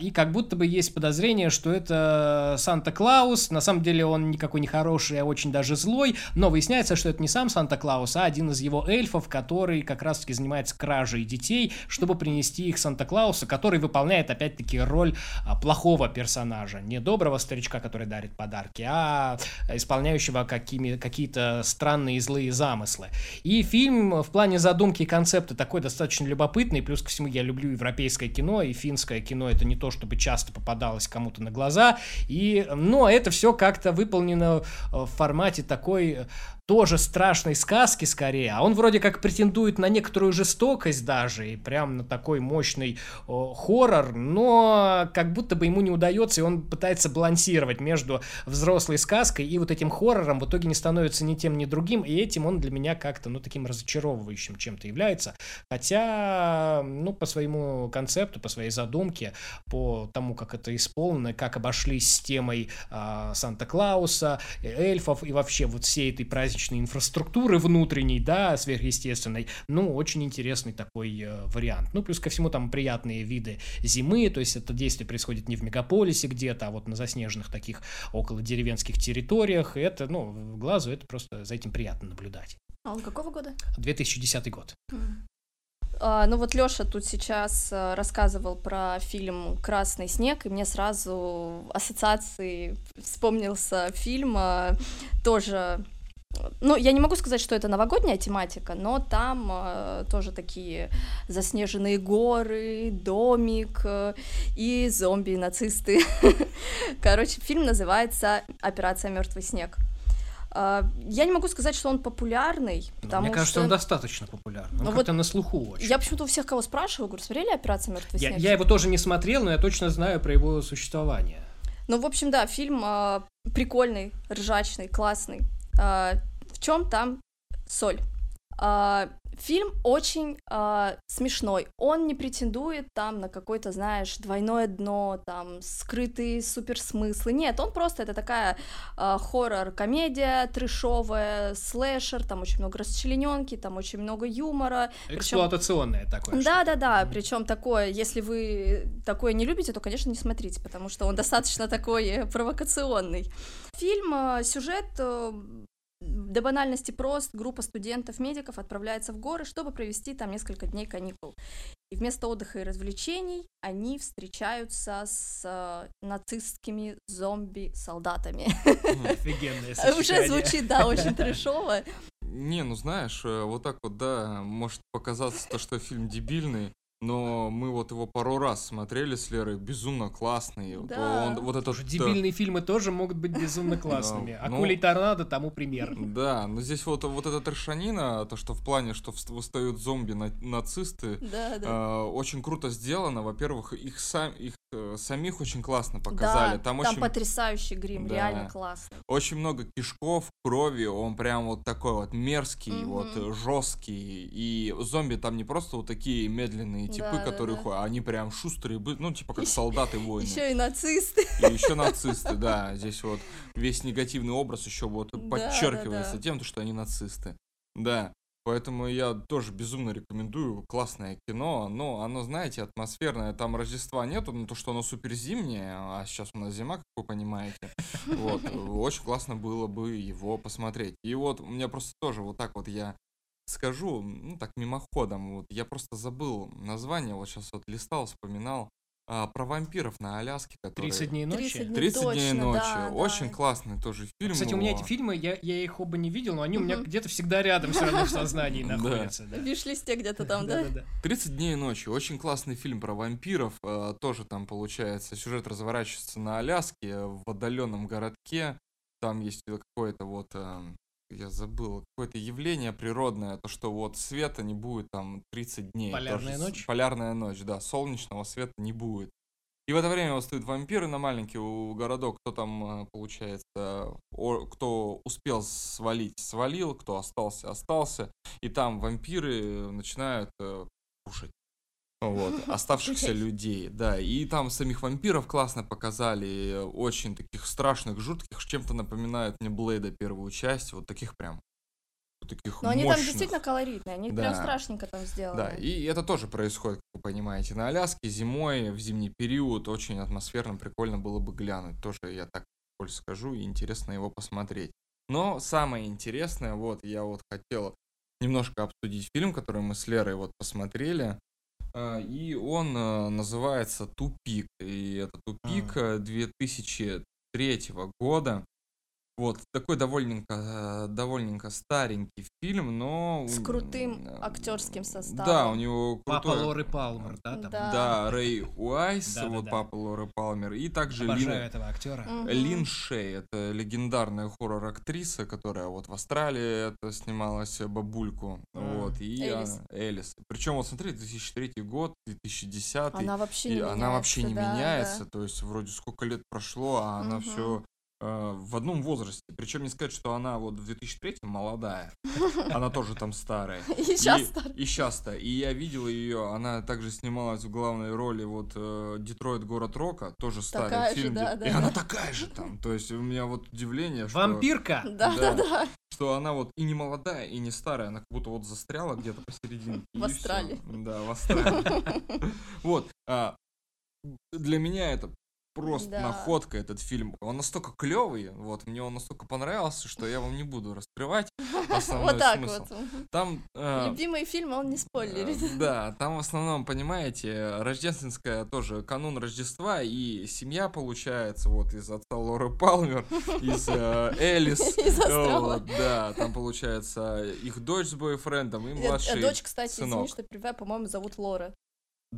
и как будто бы есть подозрение, что это Санта-Клаус. На самом деле он никакой не хороший, а очень даже злой. Но выясняется, что это не сам Санта-Клаус, а один из его эльфов, который как раз-таки занимается кражей детей, чтобы принести их Санта-Клаусу, который выполняет опять-таки роль плохого персонажа не доброго старичка, который дарит подарки, а исполняющего какими, какие-то странные злые замыслы. И фильм в плане задумки и концепта такой достаточно любопытный, плюс ко всему я люблю европейское кино, и финское кино это не то, чтобы часто попадалось кому-то на глаза, и, но это все как-то выполнено в формате такой тоже страшной сказки скорее, а он вроде как претендует на некоторую жестокость даже, и прям на такой мощный о, хоррор, но как будто бы ему не удается, и он пытается балансировать между взрослой сказкой и вот этим хоррором, в итоге не становится ни тем, ни другим, и этим он для меня как-то, ну, таким разочаровывающим чем-то является, хотя, ну, по своему концепту, по своей задумке, по тому, как это исполнено, как обошлись с темой э, Санта-Клауса, эльфов и вообще вот всей этой праздничной инфраструктуры внутренней, да, сверхъестественной, ну, очень интересный такой э, вариант. Ну, плюс ко всему там приятные виды зимы, то есть это действие происходит не в мегаполисе где-то, а вот на заснеженных таких около деревенских территориях, это, ну, глазу это просто за этим приятно наблюдать. А он какого года? 2010 год. А, ну вот Лёша тут сейчас э, рассказывал про фильм «Красный снег», и мне сразу ассоциации вспомнился фильм, э, тоже ну, я не могу сказать, что это новогодняя тематика, но там э, тоже такие заснеженные горы, домик э, и зомби-нацисты. Короче, фильм называется «Операция Мертвый снег». А, я не могу сказать, что он популярный, ну, потому Мне кажется, что... он достаточно популярный. Он ну, как-то вот на слуху очень. Я почему-то у всех, кого спрашиваю, говорю, смотрели «Операцию мертвый снег»? Я, я его тоже не смотрел, но я точно знаю про его существование. Ну, в общем, да, фильм э, прикольный, ржачный, классный. Э, в чем там соль? Э, Фильм очень э, смешной. Он не претендует там на какое-то, знаешь, двойное дно, там скрытые суперсмыслы. Нет, он просто это такая э, хоррор-комедия трешовая, слэшер, там очень много расчлененки, там очень много юмора. Эксплуатационное причем... такое. Да, да, да. Причем такое, если вы такое не любите, то, конечно, не смотрите, потому что он достаточно такой провокационный. Фильм, э, сюжет э, до банальности прост, группа студентов-медиков отправляется в горы, чтобы провести там несколько дней каникул. И вместо отдыха и развлечений они встречаются с э, нацистскими зомби-солдатами. Офигенное Уже звучит, да, очень трешово. Не, ну знаешь, э, вот так вот, да, может показаться то, что фильм дебильный, но мы вот его пару раз смотрели с Лерой, безумно классный. Да. Он, вот это Уже дебильные фильмы тоже могут быть безумно классными. А ну, Акулий торнадо тому пример. Да, но здесь вот, вот эта трешанина, то, что в плане, что восстают зомби нацисты, да, да. Э, очень круто сделано. Во-первых, их, сам, их самих очень классно показали. Да, там, там очень... потрясающий грим, да. реально классный. Очень много кишков, крови, он прям вот такой вот мерзкий, угу. вот жесткий. И зомби там не просто вот такие медленные типы, да, которые да, ходят, они прям шустрые, ну, типа как солдаты воины. Еще и нацисты. И еще нацисты, да. Здесь вот весь негативный образ еще вот подчеркивается тем, что они нацисты. Да. Поэтому я тоже безумно рекомендую. Классное кино. Но оно, знаете, атмосферное. Там Рождества нету, но то, что оно супер зимнее, а сейчас у нас зима, как вы понимаете. Вот. Очень классно было бы его посмотреть. И вот у меня просто тоже вот так вот я скажу, ну так мимоходом, вот я просто забыл название, вот сейчас вот листал, вспоминал. А, про вампиров на Аляске, которые... 30 дней ночи? 30 дней, 30 дней ночи. Да, Очень да. классный тоже фильм. Кстати, у меня эти фильмы, я, я их оба не видел, но они у меня где-то всегда рядом все равно в сознании находятся. В виш-листе где-то там, да? 30 дней ночи. Очень классный фильм про вампиров. А, тоже там, получается, сюжет разворачивается на Аляске, в отдаленном городке. Там есть какое-то вот я забыл, какое-то явление природное, то, что вот света не будет там 30 дней. Полярная тоже, ночь? Полярная ночь, да, солнечного света не будет. И в это время восстают вампиры на маленький городок, кто там, э, получается, кто успел свалить, свалил, кто остался, остался. И там вампиры начинают э, кушать вот, оставшихся людей, да, и там самих вампиров классно показали, очень таких страшных, жутких, чем-то напоминают мне Блейда первую часть, вот таких прям таких Но они там действительно колоритные, они да. прям страшненько там сделаны. Да, и это тоже происходит, как вы понимаете, на Аляске зимой, в зимний период, очень атмосферно, прикольно было бы глянуть, тоже я так больше скажу, и интересно его посмотреть. Но самое интересное, вот, я вот хотел немножко обсудить фильм, который мы с Лерой вот посмотрели, и он а, называется «Тупик». И это «Тупик» 2003 года. Вот, такой довольненько, довольненько старенький фильм, но... С крутым актерским составом. Да, у него Папа крутой... Лоры Палмер, да? Там? Да. Да, Рэй Уайс, Да-да-да. вот папа Лоры Палмер, и также Обожаю Лина, этого актера. Лин Шей, это легендарная хоррор-актриса, которая вот в Австралии это снималась э, бабульку, А, вот, и Элис. она- Элис. Причем вот смотри, 2003 год, 2010, Она вообще и не она вообще не меняется, да, меняется, то есть вроде сколько лет прошло, а она Мгм. все в одном возрасте. Причем не сказать, что она вот в 2003 молодая, она тоже там старая. И сейчас И сейчас-то. И я видел ее, она также снималась в главной роли вот э, Детройт город рока, тоже старый Такая же, фильм. да, где- да, и она такая же там. То есть у меня вот удивление, что, Вампирка! Да, Да. да, да. что она вот и не молодая, и не старая, она как будто вот застряла где-то посередине. В. Австралии. Да, в Австралии. Вот. а, Для меня это просто Да. находка этот фильм. Он настолько клевый, вот, мне он настолько понравился, что я вам не буду раскрывать основной Вот так смысл. вот. Там э, Любимые фильмы он не спойлерит. Э, Да, там в основном, понимаете, рождественская тоже канун Рождества, и семья получается вот из отца Лоры Палмер, из э, Элис. Из вот, Да, там получается их дочь с бойфрендом и Э, младший Дочь, кстати, извини, сынок. что перебиваю, по-моему, зовут Лора.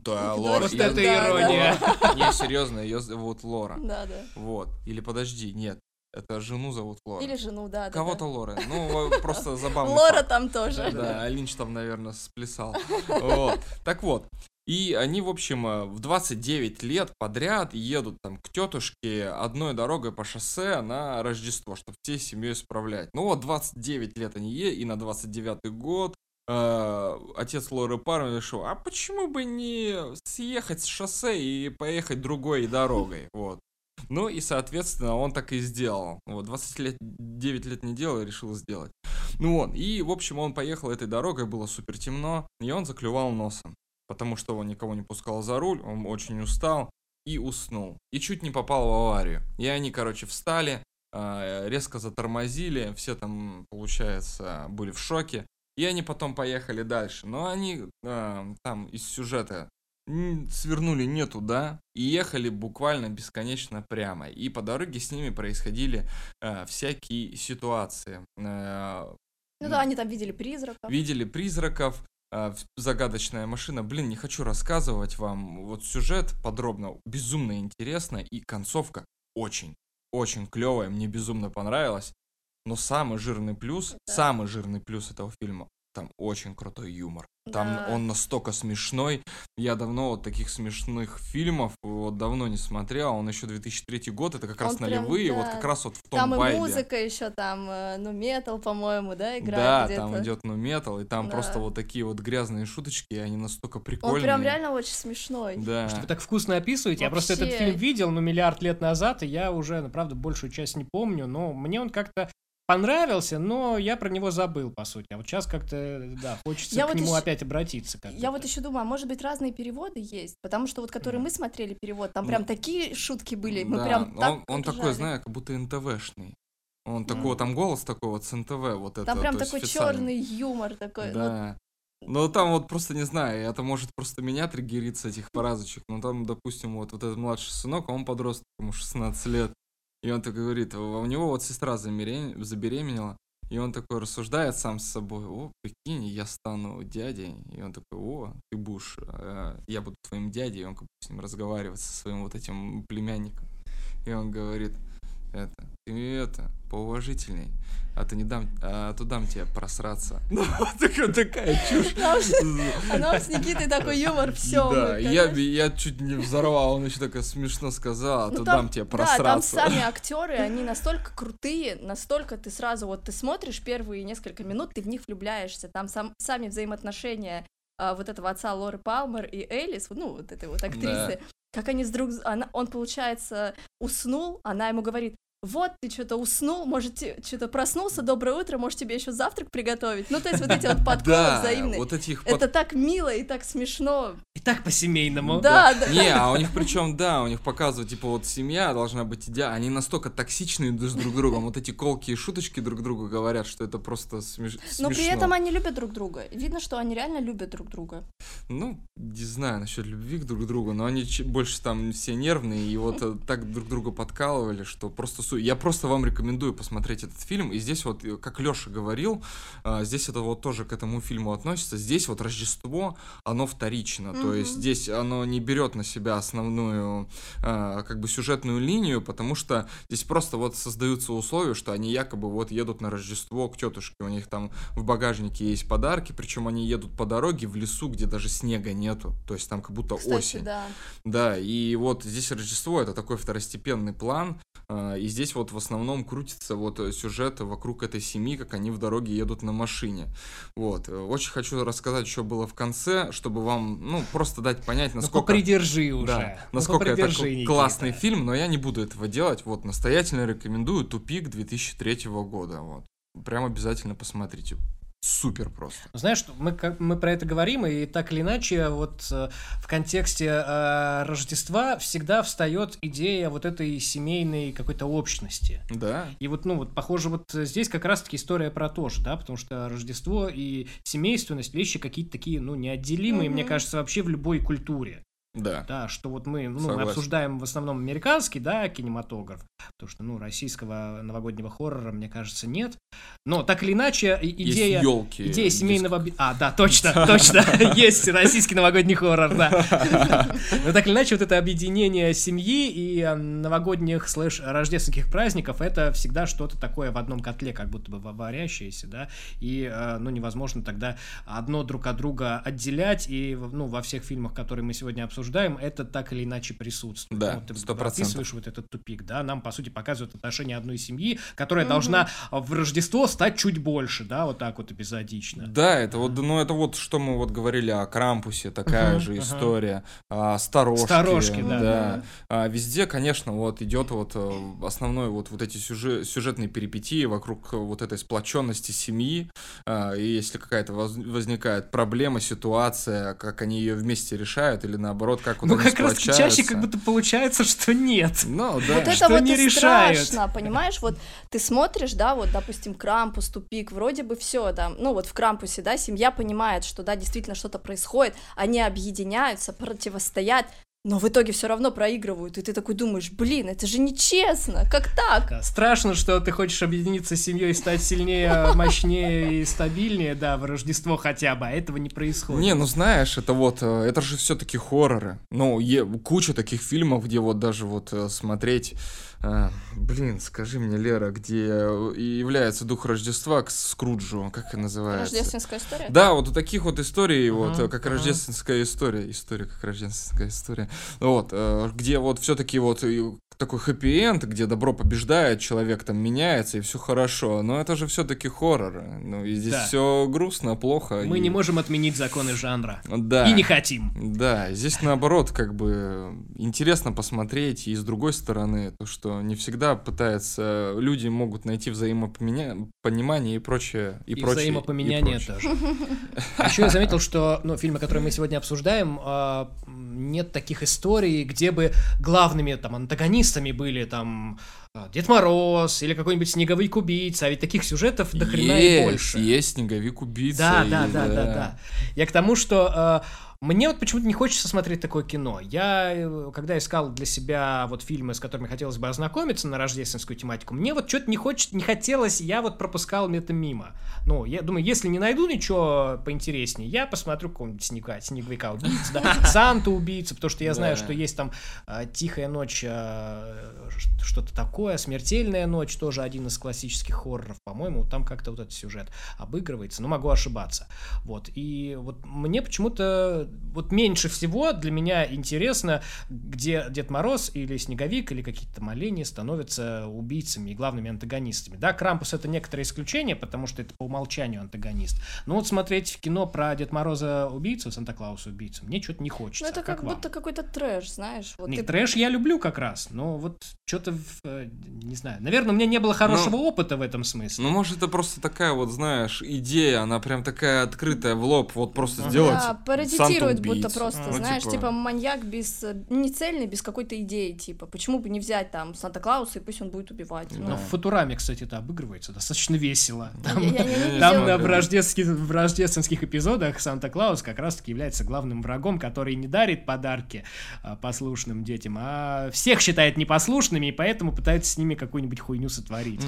Да, Лора. Вот это ирония. Не, серьезно, ее зовут Лора. Да, да. Вот. Или подожди, нет, это жену зовут Лора. Или жену, да, да. Кого-то Лора. Ну, просто забавно. Лора там тоже. Да, Линч там, наверное, сплясал. Вот. Так вот. И они, в общем, э, в 29 лет подряд едут там к тетушке одной дорогой по шоссе на Рождество, чтобы всей семьей справлять. Ну вот 29 лет они едут, и на 29 год э, отец Лоры Парма решил, а почему бы не съехать с шоссе и поехать другой дорогой, вот. Ну и, соответственно, он так и сделал. Вот, 20 лет, 9 лет не делал и решил сделать. Ну вот, и, в общем, он поехал этой дорогой, было супер темно, и он заклювал носом, потому что он никого не пускал за руль, он очень устал и уснул. И чуть не попал в аварию. И они, короче, встали, а, резко затормозили, все там, получается, были в шоке. И они потом поехали дальше. Но они а, там из сюжета свернули не туда и ехали буквально бесконечно прямо. И по дороге с ними происходили а, всякие ситуации. А, Ну да, они там видели призраков. видели призраков, в- загадочная машина. Блин, не хочу рассказывать вам. Вот сюжет подробно, безумно интересно, и концовка очень, очень клевая, мне безумно понравилась. Но самый жирный плюс, Да. самый жирный плюс этого фильма, там очень крутой юмор. Там Да. он настолько смешной. Я давно вот таких смешных фильмов вот давно не смотрел. Он еще 2003 год, это как раз прям, нулевые, вот да. как раз вот в том Там и вайбе. музыка еще там, э, ну, метал, по-моему, да, играет Да, где-то. там идет ну метал, и там Да. просто вот такие вот грязные шуточки, и они настолько прикольные. Он прям реально очень смешной. Да. Что вы так вкусно описываете. Я просто этот Вообще. фильм видел, ну, миллиард лет назад, и я уже, ну, правда, большую часть не помню, но мне он как-то понравился, но я про него забыл, по сути. А вот сейчас как-то, да, хочется Я к вот нему ещё- опять обратиться. как Я вот еще думаю, а может быть разные переводы есть? Потому что вот, которые Мгм. мы смотрели перевод, там Ну, прям такие шутки были, мы Да, прям он, так он такой, ржали. знаешь, как будто НТВшный. Он Мгм. такой, там голос такой вот с НТВ, вот это. Там прям такой черный юмор такой. ну, Да. Ну, там вот просто не знаю, это может просто меня триггерить с этих фразочек. Ну, там, допустим, вот, вот этот младший сынок, он подросток, ему 16 лет. И он такой говорит, у него вот сестра забеременела, и он такой рассуждает сам с собой, о, прикинь, я стану дядей. И он такой, о, ты будешь, э, я буду твоим дядей, и он как бы с ним разговаривает со своим вот этим племянником. И он говорит, это, ты это, поуважительней, а то не дам, а то дам тебе просраться. Ну, такая, такая чушь. А нам с Никитой такой юмор, все. Да, я, я чуть не взорвал, он еще такое смешно сказал, а то дам тебе Ну Да, там просраться. сами актеры, они настолько крутые, настолько ты сразу вот ты смотришь первые несколько минут, ты в них влюбляешься, там сам, сами взаимоотношения а, вот этого отца Лоры Палмер и Элис, ну вот этой вот актрисы, как они с друг, она, он получается уснул, она ему говорит. Вот, ты что-то уснул, может, что-то проснулся, доброе утро, может, тебе еще завтрак приготовить. Ну, то есть вот эти вот подколы Да, взаимные. вот этих под- Это так мило и так смешно. И так по-семейному. Да, да. Не, а у них причем, да, у них показывают, типа, вот семья должна быть идеальной. Они настолько токсичные друг с друг другом. Вот эти колкие шуточки друг другу говорят, что это просто смеш- смешно. Но при этом они любят друг друга. Видно, что они реально любят друг друга. Ну, не знаю насчет любви к друг другу, но они больше там все нервные, и вот э, так друг друга подкалывали, что просто супер. Зачастую. Я просто вам рекомендую посмотреть этот фильм. И здесь вот, э, как Леша говорил, а, здесь это вот тоже к этому фильму относится. Здесь вот Рождество, оно вторично. То есть здесь оно не берет на себя основную а, как бы сюжетную линию, потому что здесь просто вот создаются условия, что они якобы вот едут на Рождество к тетушке. У них там в багажнике есть подарки, причем они едут по дороге в лесу, где даже снега нету. То есть там как будто Кстати, осень. да. Да, и вот здесь Рождество это такой второстепенный план, а, и здесь вот в основном крутится вот э, сюжет вокруг этой семьи, как они в дороге едут на машине. Вот. Э, Очень хочу рассказать, что было в конце, чтобы вам, ну, просто дать понять, Ну, насколько... попридержи уже. Да, Ну, насколько это Никита. классный фильм, но я не буду этого делать. Вот, настоятельно рекомендую «Тупик» 2003 года. Вот. Прям обязательно посмотрите. Супер просто. Знаешь, что мы, как, мы про это говорим, и так или иначе, вот э, в контексте э, Рождества всегда встает идея вот этой семейной какой-то общности. Да. И вот, ну, вот, похоже, вот здесь как раз-таки история про то же, да, потому что Рождество и семейственность вещи какие-то такие, ну, неотделимые, мне Мгм. кажется, вообще в любой культуре. Да. Да, что вот мы, ну, мы обсуждаем в основном американский, да, кинематограф, потому что, ну, российского новогоднего хоррора, мне кажется, нет. Но так или иначе, идея... Есть елки. Идея семейного... би- А, да, точно, точно. Есть российский новогодний хоррор, да. Но так или иначе, вот это объединение семьи и э, новогодних слэш рождественских праздников, это всегда что-то такое в одном котле, как будто бы варящееся, да, и, э, ну, невозможно тогда одно друг от друга отделять, и, ну, во всех фильмах, которые мы сегодня обсуждаем, это так или иначе присутствует. Да, Вот ты сто процентов. описываешь вот этот тупик, да, нам, по сути, показывают отношения одной семьи, которая должна в Рождество стать чуть больше, да, вот так вот эпизодично. Да, это вот, ну это вот что мы вот говорили о Крампусе, такая Мгм, же история, а, сторожки, Сторожки, да. А, везде, конечно, вот идет вот э, основной вот вот эти сюжи- сюжетные перипетии вокруг вот этой сплоченности семьи, А, и если какая-то воз- возникает проблема, ситуация, как они ее вместе решают или наоборот как вот Ну, как раз чаще как будто получается, что нет. Ну да. Вот это Что вот не и страшно, понимаешь? Вот ты смотришь, да, вот, допустим, Крампус, Тупик, вроде бы все, да, ну вот в Крампусе, да, семья понимает, что, да, действительно что-то происходит, они объединяются, противостоят, но в итоге все равно проигрывают, и ты такой думаешь, блин, это же нечестно, как так? Да, Страшно, что ты хочешь объединиться с семьей, стать сильнее, мощнее и стабильнее, да, в Рождество хотя бы, а этого не происходит. Не, ну знаешь, это вот, э, это же все-таки хорроры. Ну, е- куча таких фильмов, где вот даже вот э, смотреть, э, блин, скажи мне, Лера, где э, является дух Рождества к Скруджу, как это называется? Рождественская история? Да, вот у таких вот историй, вот Ага, э, как ага. рождественская история, история как рождественская история, вот, э, где вот все-таки вот такой хэппи-энд, где добро побеждает, человек там меняется и все хорошо, но это же все-таки хоррор, ну и здесь Да. все грустно, плохо. Мы и- не можем отменить законы жанра. Да. И не хотим. Да, здесь наоборот, как бы интересно посмотреть, и с другой стороны, то, что не всегда пытаются, люди могут найти взаимопонимание и прочее, и, И, прочее. взаимопоменяние и прочее. тоже. Еще я заметил, что ну, фильмы, которые мы сегодня обсуждаем, а, нет таких историй, где бы главными там антагонистами были там а, Дед Мороз или какой-нибудь снеговик убийца, а ведь таких сюжетов до хрена и Есть, больше. Есть снеговик убийца. Да, и да, да, да, да. Я к тому, что э, мне вот почему-то не хочется смотреть такое кино. Я, э, когда искал для себя вот фильмы, с которыми хотелось бы ознакомиться на рождественскую тематику, мне вот что-то не хочет, не хотелось, я вот пропускал это мимо. Ну, я думаю, если не найду ничего поинтереснее, я посмотрю какого-нибудь снега, снеговика убийцу, да, Санту убийцу, потому что я знаю, что есть там э, Тихая ночь, э, что-то такое, Смертельная ночь, тоже один из классических хорроров, по-моему, там как-то вот этот сюжет обыгрывается, но могу ошибаться. Вот, и вот мне почему-то вот меньше всего для меня интересно, где Дед Мороз или Снеговик или какие-то олени становятся убийцами и главными антагонистами. Да, Крампус это некоторое исключение, потому что это по умолчанию антагонист. Но вот смотреть в кино про Дед Мороза убийцу, Санта-Клауса убийцу, мне что-то не хочется. Ну это А как, вам? будто какой-то трэш, знаешь. Вот Не, ты- трэш я люблю как раз, но вот что-то, не знаю, наверное, у меня не было хорошего опыта в этом смысле. Ну, может, это просто такая вот, знаешь, идея, она прям такая открытая в лоб, вот просто сделать Да, манипулирует будто просто, Ну, знаешь, типа- типа маньяк без э, не цельный, без какой-то идеи, типа, почему бы не взять там Санта-Клауса и пусть он будет убивать. Да. Ну, Но в Футураме, кстати, это обыгрывается достаточно весело. я- Там, я- я не Там на в рождественских, в рождественских эпизодах Санта-Клаус как раз-таки является главным врагом, который не дарит подарки а, послушным детям, а всех считает непослушными, и поэтому пытается с ними какую-нибудь хуйню сотворить.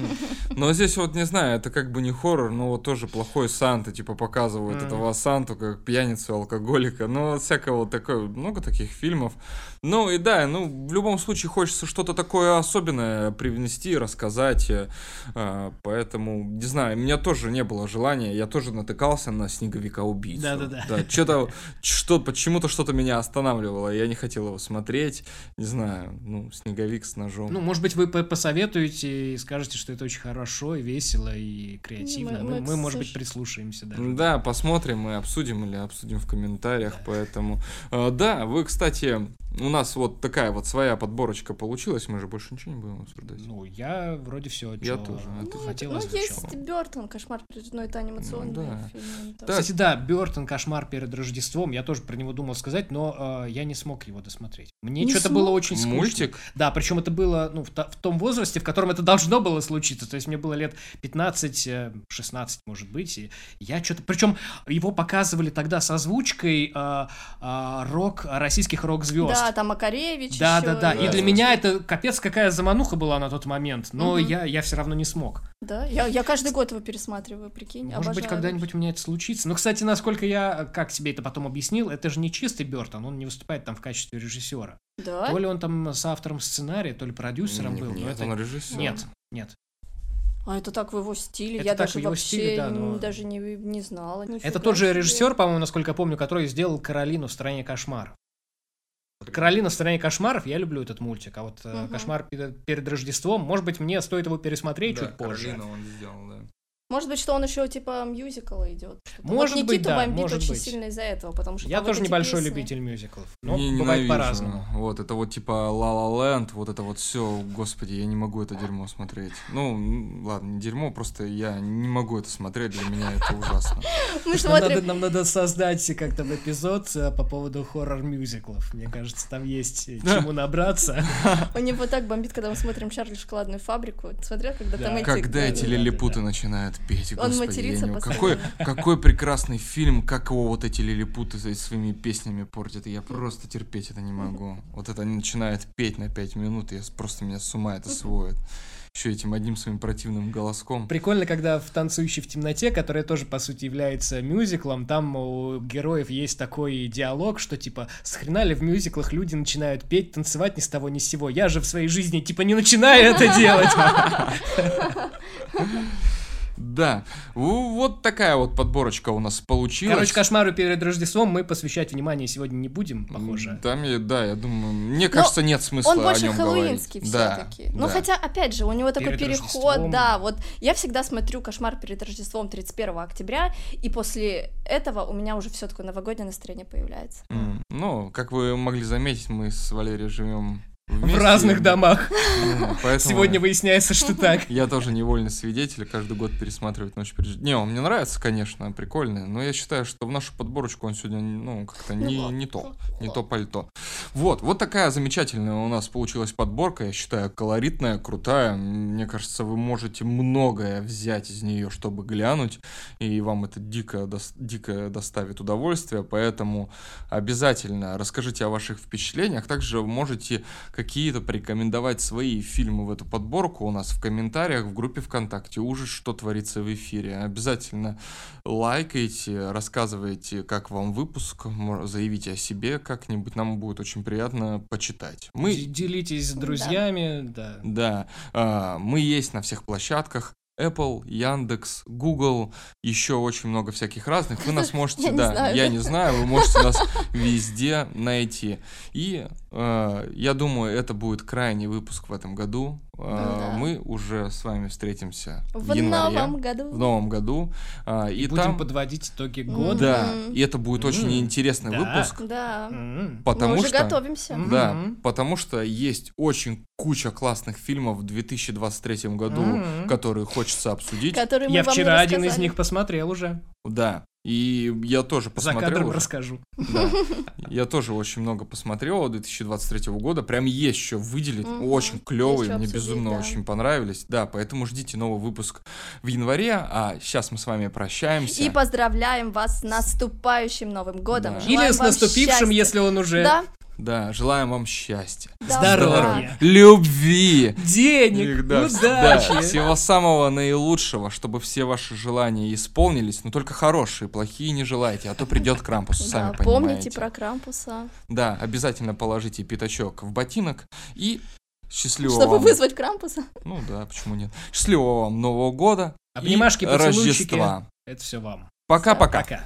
Но здесь вот, не знаю, это как бы не хоррор, но вот тоже плохой Санта, типа, показывают этого Санту как пьяницу, алкоголика, ну, вот всякого такое, много таких фильмов. Ну, и да, ну, в любом случае хочется что-то такое особенное привнести, рассказать, э, а, поэтому, не знаю, у меня тоже не было желания, я тоже натыкался на снеговика-убийцу. Да-да-да. Да, что-то, что, почему-то что-то меня останавливало, я не хотел его смотреть, не знаю, ну, снеговик с ножом. Ну, может быть, вы по- посоветуете и скажете, что это очень хорошо, и весело, и креативно. Мы- Мы, мы, может быть, прислушаемся даже. Да, посмотрим и обсудим или обсудим в комментариях, поэтому... э, Да, вы, кстати, у нас вот такая вот своя подборочка получилась, мы же больше ничего не будем обсуждать. Ну, я вроде все, Я тоже, а ну, хотел, ну, есть Бертон, кошмар перед но это анимационный Ну, да. фильм. Да. Кстати, да, Бертон Кошмар перед Рождеством. Я тоже про него думал сказать, но э, я не смог его досмотреть. Мне Не что-то было очень скучно. Мультик? Да, причем это было ну, в, в том возрасте, в котором это должно было случиться. То есть мне было лет 15-16, может быть. И я что-то. Причем его показывали тогда с озвучкой э, э, рок, российских рок-звезд. Да, там Макаревич Да, ещё, да, да. Да. И для меня это капец какая замануха была на тот момент. Но Мгм. я, я все равно не смог. Да, я, я каждый год его пересматриваю, прикинь, Может быть, обожаю. когда-нибудь у меня это случится. Но, кстати, насколько я, как себе это потом объяснил, это же не чистый Бертон, он не выступает там в качестве режиссера. Да? То ли он там с автором сценария, то ли продюсером Нет, был. но Нет, это... он режиссер. Нет, нет. А это так в его стиле, Это я так даже в его вообще стиле, да, но- даже не, не знала. Это Нифига тот же режиссер, по-моему, насколько я помню, который сделал Каролину в стране кошмаров. Каролина в стране кошмаров, я люблю этот мультик, а вот Мгм. кошмар перед, перед Рождеством, может быть, мне стоит его пересмотреть Да, чуть позже. Каролина он сделал, да. Может быть, что он еще типа мюзикла идет. Может вот быть, Никиту да, бомбит может очень быть. сильно из-за этого, потому что Я там тоже вот эти небольшой песни- любитель мюзиклов, но Не бывает по-разному. Вот, это вот типа La La Land, вот это вот все, господи, я не могу это дерьмо смотреть. Ну, ладно, не дерьмо, просто я не могу это смотреть, для меня это ужасно. Мы Нам надо, смотрим... нам надо создать как-то эпизод э, по поводу хоррор-мюзиклов. Мне кажется, там есть э, чему набраться. У него так бомбит, когда мы смотрим Чарли шоколадную фабрику. Ты смотрел, когда Да. там эти... Когда эти лилипуты начинают петь, Он господи, матерится не- какой, какой прекрасный фильм, как его вот эти лилипуты своими песнями портят, я просто терпеть это не могу. Вот это они начинают петь на пять минут, и я просто меня с ума это сводит. Еще этим одним своим противным голоском. Прикольно, когда в «Танцующий в темноте», которая тоже, по сути, является мюзиклом, там у героев есть такой диалог, что, типа, с хрена ли в мюзиклах люди начинают петь, танцевать ни с того ни с сего. Я же в своей жизни, типа, не начинаю это делать. Да, вот такая вот подборочка у нас получилась. Короче, кошмару перед Рождеством мы посвящать внимание сегодня не будем, похоже. Там, да, я думаю, мне кажется, нет смысла Он о больше нем хэллоуинский говорить. Да, все-таки. Но да. хотя, опять же, у него такой Перед переход, Рождеством. да, вот я всегда смотрю «Кошмар перед Рождеством» 31 октября, и после этого у меня уже все такое новогоднее настроение появляется. Ну, как вы могли заметить, мы с Валерией живем В вместе. разных домах. Ну, поэтому Сегодня выясняется, что так. Я тоже невольный свидетель, каждый год пересматривать «Ночь перед...» Не, он мне нравится, конечно, прикольный, но я считаю, что в нашу подборочку он сегодня, ну, как-то не, не то, не то пальто. Вот, вот такая замечательная у нас получилась подборка, я считаю, колоритная, крутая. Мне кажется, вы можете многое взять из нее, чтобы глянуть, и вам это дико, дос- дико доставит удовольствие, поэтому обязательно расскажите о ваших впечатлениях. Также можете какие-то порекомендовать свои фильмы в эту подборку у нас в комментариях в группе ВКонтакте «Ужас, что творится в эфире». Обязательно лайкайте, рассказывайте, как вам выпуск, заявите о себе как-нибудь, нам будет очень приятно почитать. Мы Делитесь с друзьями, да. да, а, мы есть на всех площадках. Apple, Яндекс, Google, еще очень много всяких разных. Вы нас можете, да, я не знаю, вы можете нас везде найти. И э, я думаю, это будет крайний выпуск в этом году. Э, да. Мы уже с вами встретимся в, В январе, новом году. в новом году. А, и Будем там, подводить итоги года. да, Мгм. и это будет очень М, интересный да. выпуск, Да. Потому Мы уже что готовимся. Да, Мгм. потому что есть очень куча классных фильмов в 2023 году, Мгм. которые хочется обсудить. Которые мы Я вам не вчера один из них посмотрел уже. Да. И я тоже За посмотрел. кадром уже. расскажу. Да. Я тоже очень много посмотрел 2023 года. Прям есть что выделить. Мгм. Очень клевые, мне безумно да. очень понравились. Да, поэтому ждите новый выпуск в январе. А сейчас мы с вами прощаемся. И поздравляем вас с наступающим Новым годом. Да. Или с наступившим, счастья. если он уже... Да, Да, желаем вам счастья. да, Здоровья. Любви. Денег, Да, удачи. да, всего самого наилучшего, чтобы все ваши желания исполнились, но только хорошие, плохие не желайте, а то придет Крампус, Да, сами помните понимаете. про Крампуса. Да, обязательно положите пятачок в ботинок и счастливого Чтобы вам... вызвать Крампуса. Ну да, почему нет. Счастливого вам Нового года и Обнимашки, поцелуйчики. Рождества. Это все вам. Пока-пока. Пока.